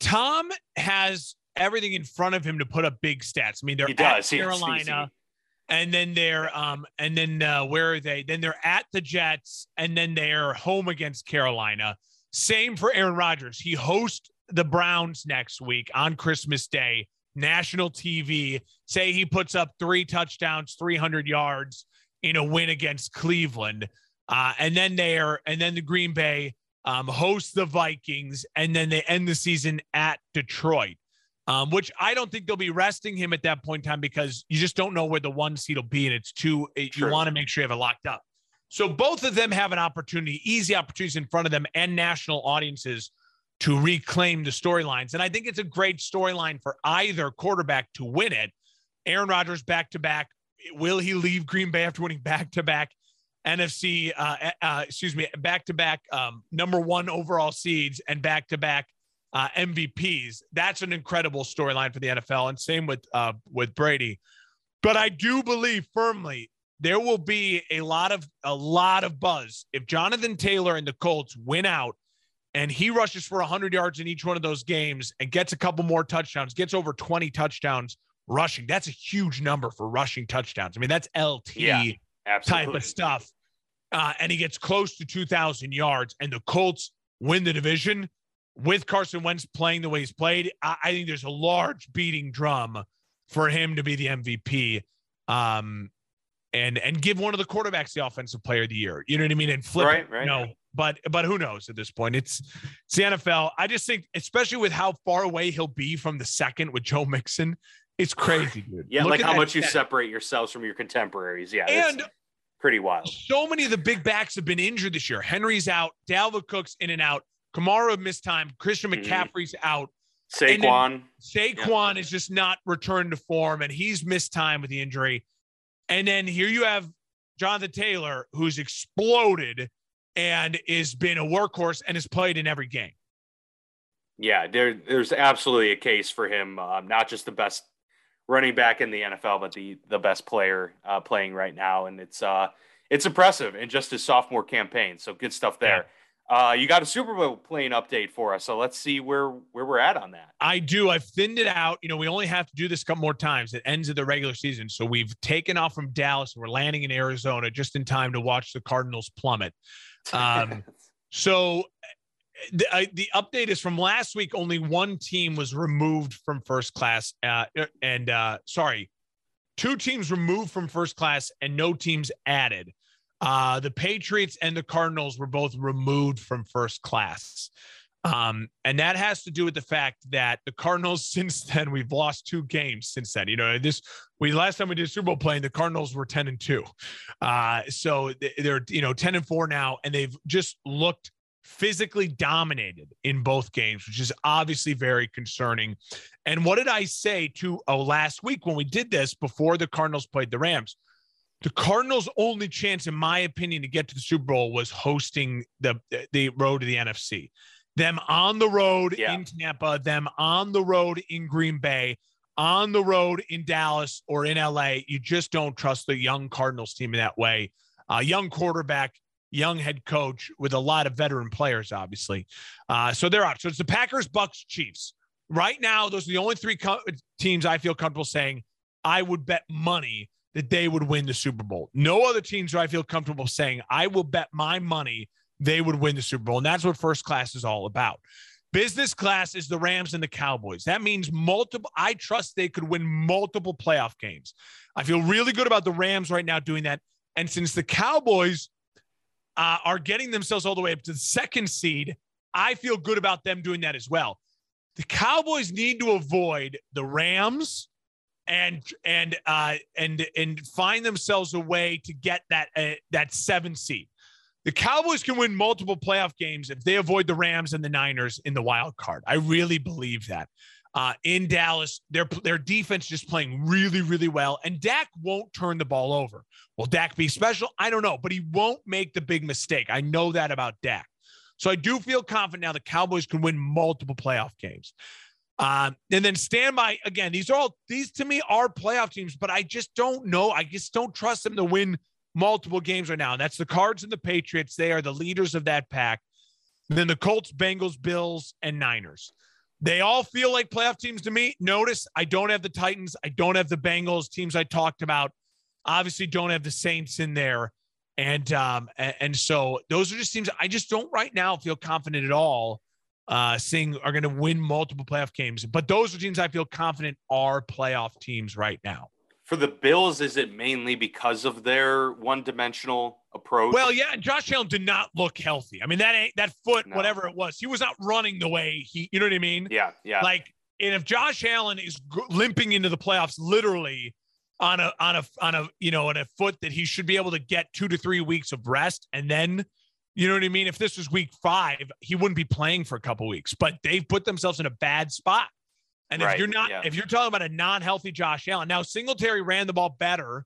Tom has everything in front of him to put up big stats. I mean, they're he at does. Carolina, and then they're um, and then uh, where are they? Then they're at the Jets, and then they're home against Carolina. Same for Aaron Rodgers. He hosts the Browns next week on Christmas Day, national TV. Say he puts up three touchdowns, 300 yards in a win against Cleveland. Uh, and then they are, and then the Green Bay um, host the Vikings, and then they end the season at Detroit, um, which I don't think they'll be resting him at that point in time because you just don't know where the one seed will be, and it's too. It, you want to make sure you have it locked up. So both of them have an opportunity, easy opportunities in front of them, and national audiences to reclaim the storylines. And I think it's a great storyline for either quarterback to win it. Aaron Rodgers back to back will he leave Green Bay after winning back to back NFC, uh, uh, excuse me, back to back number one overall seeds and back to back MVPs? That's an incredible storyline for the NFL, and same with uh, with Brady. But I do believe firmly there will be a lot of a lot of buzz if Jonathan Taylor and the Colts win out and he rushes for 100 yards in each one of those games and gets a couple more touchdowns, gets over 20 touchdowns rushing. That's a huge number for rushing touchdowns. I mean, that's LT yeah, type of stuff. Uh, and he gets close to 2,000 yards, and the Colts win the division with Carson Wentz playing the way he's played. I, I think there's a large beating drum for him to be the MVP. Um, and and give one of the quarterbacks the offensive player of the year. You know what I mean? And flip right, it, right. You know, but but who knows at this point? It's it's the NFL. I just think, especially with how far away he'll be from the second with Joe Mixon, it's crazy, dude. Yeah, Look like how much you separate yourselves from your contemporaries. Yeah, and pretty wild. So many of the big backs have been injured this year. Henry's out, Dalvin Cook's in and out, Kamara missed time, Christian mm-hmm. McCaffrey's mm-hmm. out. Saquon. Saquon yeah. is just not returned to form, and he's missed time with the injury. And then here you have Jonathan Taylor, who's exploded and has been a workhorse and has played in every game. Yeah, there, there's absolutely a case for him. Um, not just the best running back in the NFL, but the the best player uh, playing right now, and it's uh it's impressive in just his sophomore campaign. So good stuff there. Uh, you got a Super Bowl plane update for us, so let's see where where we're at on that. I do. I've thinned it out. You know, we only have to do this a couple more times. It ends of the regular season, so we've taken off from Dallas. We're landing in Arizona just in time to watch the Cardinals plummet. Um, so the, uh, the update is from last week. Only one team was removed from first class, uh, and uh, sorry, two teams removed from first class, and no teams added. Uh, the Patriots and the Cardinals were both removed from first class. Um, and that has to do with the fact that the Cardinals, since then, we've lost two games since then. You know, this we last time we did Super Bowl plane, the Cardinals were 10 and 2. Uh, so they're, you know, 10 and 4 now, and they've just looked physically dominated in both games, which is obviously very concerning. And what did I say to oh last week when we did this before the Cardinals played the Rams? The Cardinals' only chance, in my opinion, to get to the Super Bowl was hosting the the road to the NFC. Them on the road yeah. in Tampa, them on the road in Green Bay, on the road in Dallas or in LA. You just don't trust the young Cardinals team in that way. Uh, young quarterback, young head coach with a lot of veteran players, obviously. Uh, so they're out. So it's the Packers, Bucs, Chiefs. Right now, those are the only three co- teams I feel comfortable saying I would bet money that they would win the Super Bowl. No other teams do I feel comfortable saying I will bet my money they would win the Super Bowl. And that's what first class is all about. Business class is the Rams and the Cowboys. That means multiple. I trust they could win multiple playoff games. I feel really good about the Rams right now doing that. And since the Cowboys uh, are getting themselves all the way up to the second seed, I feel good about them doing that as well. The Cowboys need to avoid the Rams and and uh, and and find themselves a way to get that uh, that seven seed. The Cowboys can win multiple playoff games if they avoid the Rams and the Niners in the wild card. I really believe that. Uh, in Dallas, their their defense just playing really, really well, and Dak won't turn the ball over. Will Dak be special? I don't know, but he won't make the big mistake. I know that about Dak. So I do feel confident now the Cowboys can win multiple playoff games. Um, and then standby again. These are all these to me are playoff teams, but I just don't know. I just don't trust them to win multiple games right now. And that's the Cards and the Patriots. They are the leaders of that pack. And then the Colts, Bengals, Bills, and Niners. They all feel like playoff teams to me. Notice I don't have the Titans. I don't have the Bengals teams I talked about. Obviously, don't have the Saints in there. And um, and, and so those are just teams I just don't right now feel confident at all uh, seeing are going to win multiple playoff games. But those are teams I feel confident are playoff teams right now. For the Bills, is it mainly because of their one-dimensional approach? Well, yeah, Josh Allen did not look healthy. I mean, that ain't that foot, no. whatever it was, he was not running the way he. You know what I mean? Yeah, yeah. Like, and if Josh Allen is limping into the playoffs, literally on a on a on a you know on a foot that he should be able to get two to three weeks of rest and then you know what I mean? If this was week five, he wouldn't be playing for a couple weeks, but they've put themselves in a bad spot. And right, if you're not, yeah. if you're talking about a non-healthy Josh Allen, now Singletary ran the ball better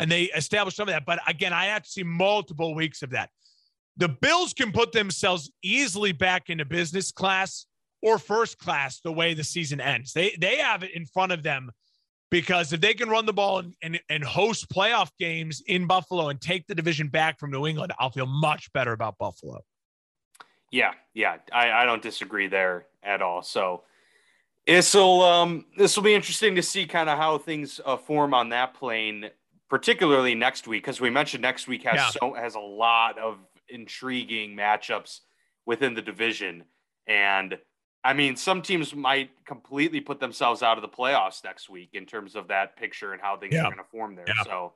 and they established some of that. But again, I have to see multiple weeks of that. The Bills can put themselves easily back into business class or first class the way the season ends. They they have it in front of them because if they can run the ball and, and, and, host playoff games in Buffalo and take the division back from New England, I'll feel much better about Buffalo. Yeah, yeah, I, I don't disagree there at all. So this will um, this will be interesting to see kind of how things uh, form on that plane, particularly next week, because we mentioned next week has yeah. so has a lot of intriguing matchups within the division and I mean, some teams might completely put themselves out of the playoffs next week in terms of that picture and how things yeah. are going to form there. Yeah. So,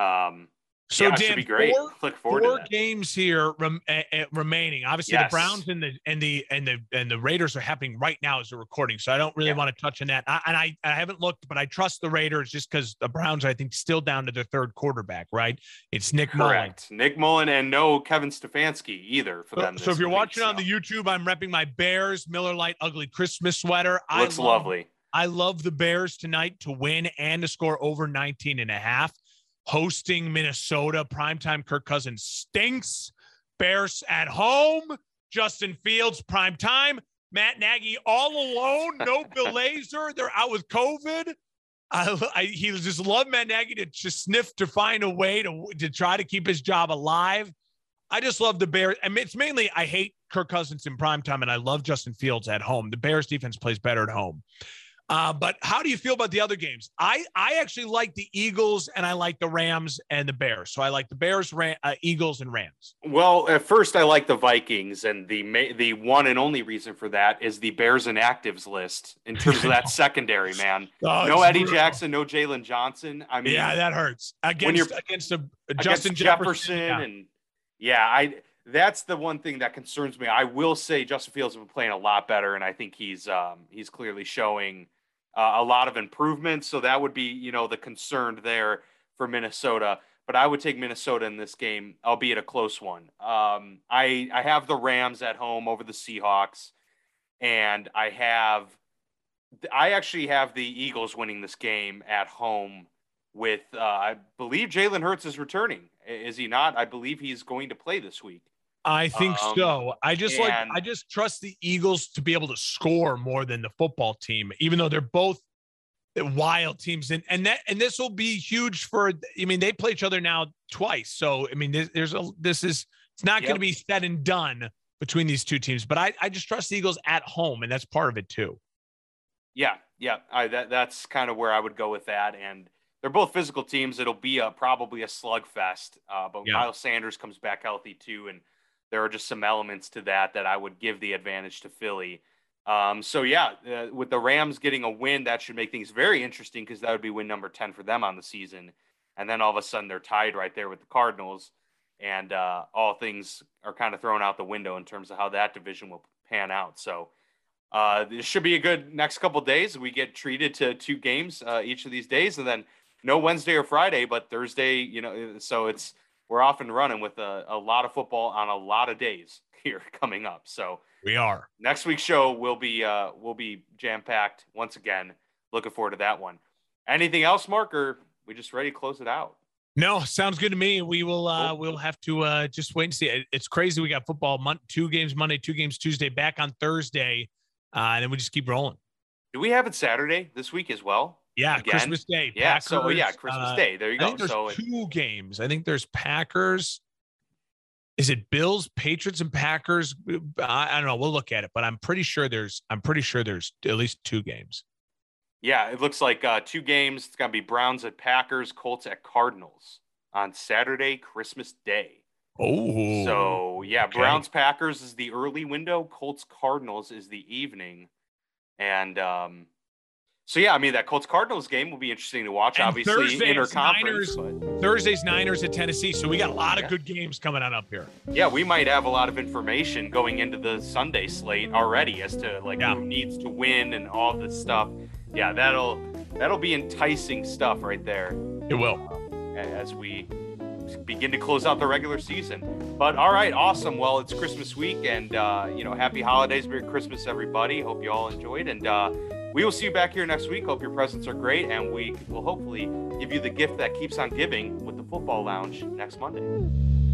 um, so yeah, Dan, great. Four, Look forward four games here rem, uh, uh, remaining. Obviously, yes. the Browns and the and the and the and the Raiders are happening right now as we're recording. So I don't really yeah. want to touch on that. I, and I I haven't looked, but I trust the Raiders just because the Browns I think still down to their third quarterback. Right? It's Nick Correct. Mullen. Nick Mullen and no Kevin Stefanski either for so, them. So if you're week, watching so. on the YouTube, I'm repping my Bears Miller Lite ugly Christmas sweater. Looks I love, lovely. I love the Bears tonight to win and to score over 19 and a half hosting Minnesota. Primetime Kirk Cousins stinks. Bears at home. Justin Fields, prime time. Matt Nagy all alone. No Bill Lazor. They're out with COVID. I, I, he just loved Matt Nagy to just sniff to find a way to to try to keep his job alive. I just love the Bears. I mean, it's mainly I hate Kirk Cousins in prime time, and I love Justin Fields at home. The Bears defense plays better at home. Uh, but how do you feel about the other games? I I actually like the Eagles and I like the Rams and the Bears. So I like the Bears, Ram, uh, Eagles, and Rams. Well, at first I like the Vikings, and the the one and only reason for that is the Bears inactives list in terms of that secondary. Man, oh, no Eddie brutal. Jackson, no Jaylon Johnson. I mean, yeah, that hurts against against a, Justin against Jefferson, Jefferson yeah. and yeah, I that's the one thing that concerns me. I will say Justin Fields has been playing a lot better, and I think he's um, he's clearly showing uh, a lot of improvements. So that would be, you know, the concern there for Minnesota. But I would take Minnesota in this game, albeit a close one. Um, I I have the Rams at home over the Seahawks, and I have I actually have the Eagles winning this game at home. With uh, I believe Jalen Hurts is returning. Is he not? I believe he's going to play this week. I think um, so. I just like I just trust the Eagles to be able to score more than the football team, even though they're both wild teams. And and that and this will be huge for. I mean, they play each other now twice, so I mean, there's, there's a this is it's not yep. going to be said and done between these two teams. But I I just trust the Eagles at home, and that's part of it too. Yeah, yeah, I, that that's kind of where I would go with that, and they're both physical teams. It'll be a probably a slugfest. Uh, but yeah. Miles Sanders comes back healthy too, and there are just some elements to that that I would give the advantage to Philly. Um, so yeah, uh, with the Rams getting a win, that should make things very interesting because that would be win number ten for them on the season, and then all of a sudden they're tied right there with the Cardinals, and uh, all things are kind of thrown out the window in terms of how that division will pan out. So uh, this should be a good next couple days. We get treated to two games uh, each of these days, and then no Wednesday or Friday, but Thursday. You know, so it's we're off and running with a, a lot of football on a lot of days here coming up. So we are next week's show will be uh will be jam packed once again. Looking forward to that one. Anything else, Mark, or we just ready to close it out? No, sounds good to me. We will uh we'll have to uh just wait and see. It's crazy. We got football month, two games Monday, two games Tuesday, back on Thursday. Uh, and then we just keep rolling. Do we have it Saturday this week as well? Yeah, Again? Christmas Day. Yeah, Packers, so yeah, Christmas uh, Day. There you go. there's so two it, games. I think there's Packers. Is it Bills, Patriots, and Packers? I, I don't know. We'll look at it, but I'm pretty sure there's. I'm pretty sure there's at least two games. Yeah, it looks like uh, two games. It's gonna be Browns at Packers, Colts at Cardinals on Saturday, Christmas Day. Oh, so yeah, okay. Browns Packers is the early window. Colts Cardinals is the evening, and um, so yeah, I mean that Colts Cardinals game will be interesting to watch. And obviously, Thursday's interconference. Niners, Thursday's Niners at Tennessee, so we got a lot of good games coming on up here. Yeah, we might have a lot of information going into the Sunday slate already as to like yeah. who needs to win and all this stuff. Yeah, that'll that'll be enticing stuff right there. It will as we begin to close out the regular season. But all right, awesome. Well, it's Christmas week, and uh, you know, happy holidays, Merry Christmas, everybody. Hope you all enjoyed, and. Uh, we will see you back here next week. Hope your presents are great, and we will hopefully give you the gift that keeps on giving with the Football Lounge next Monday.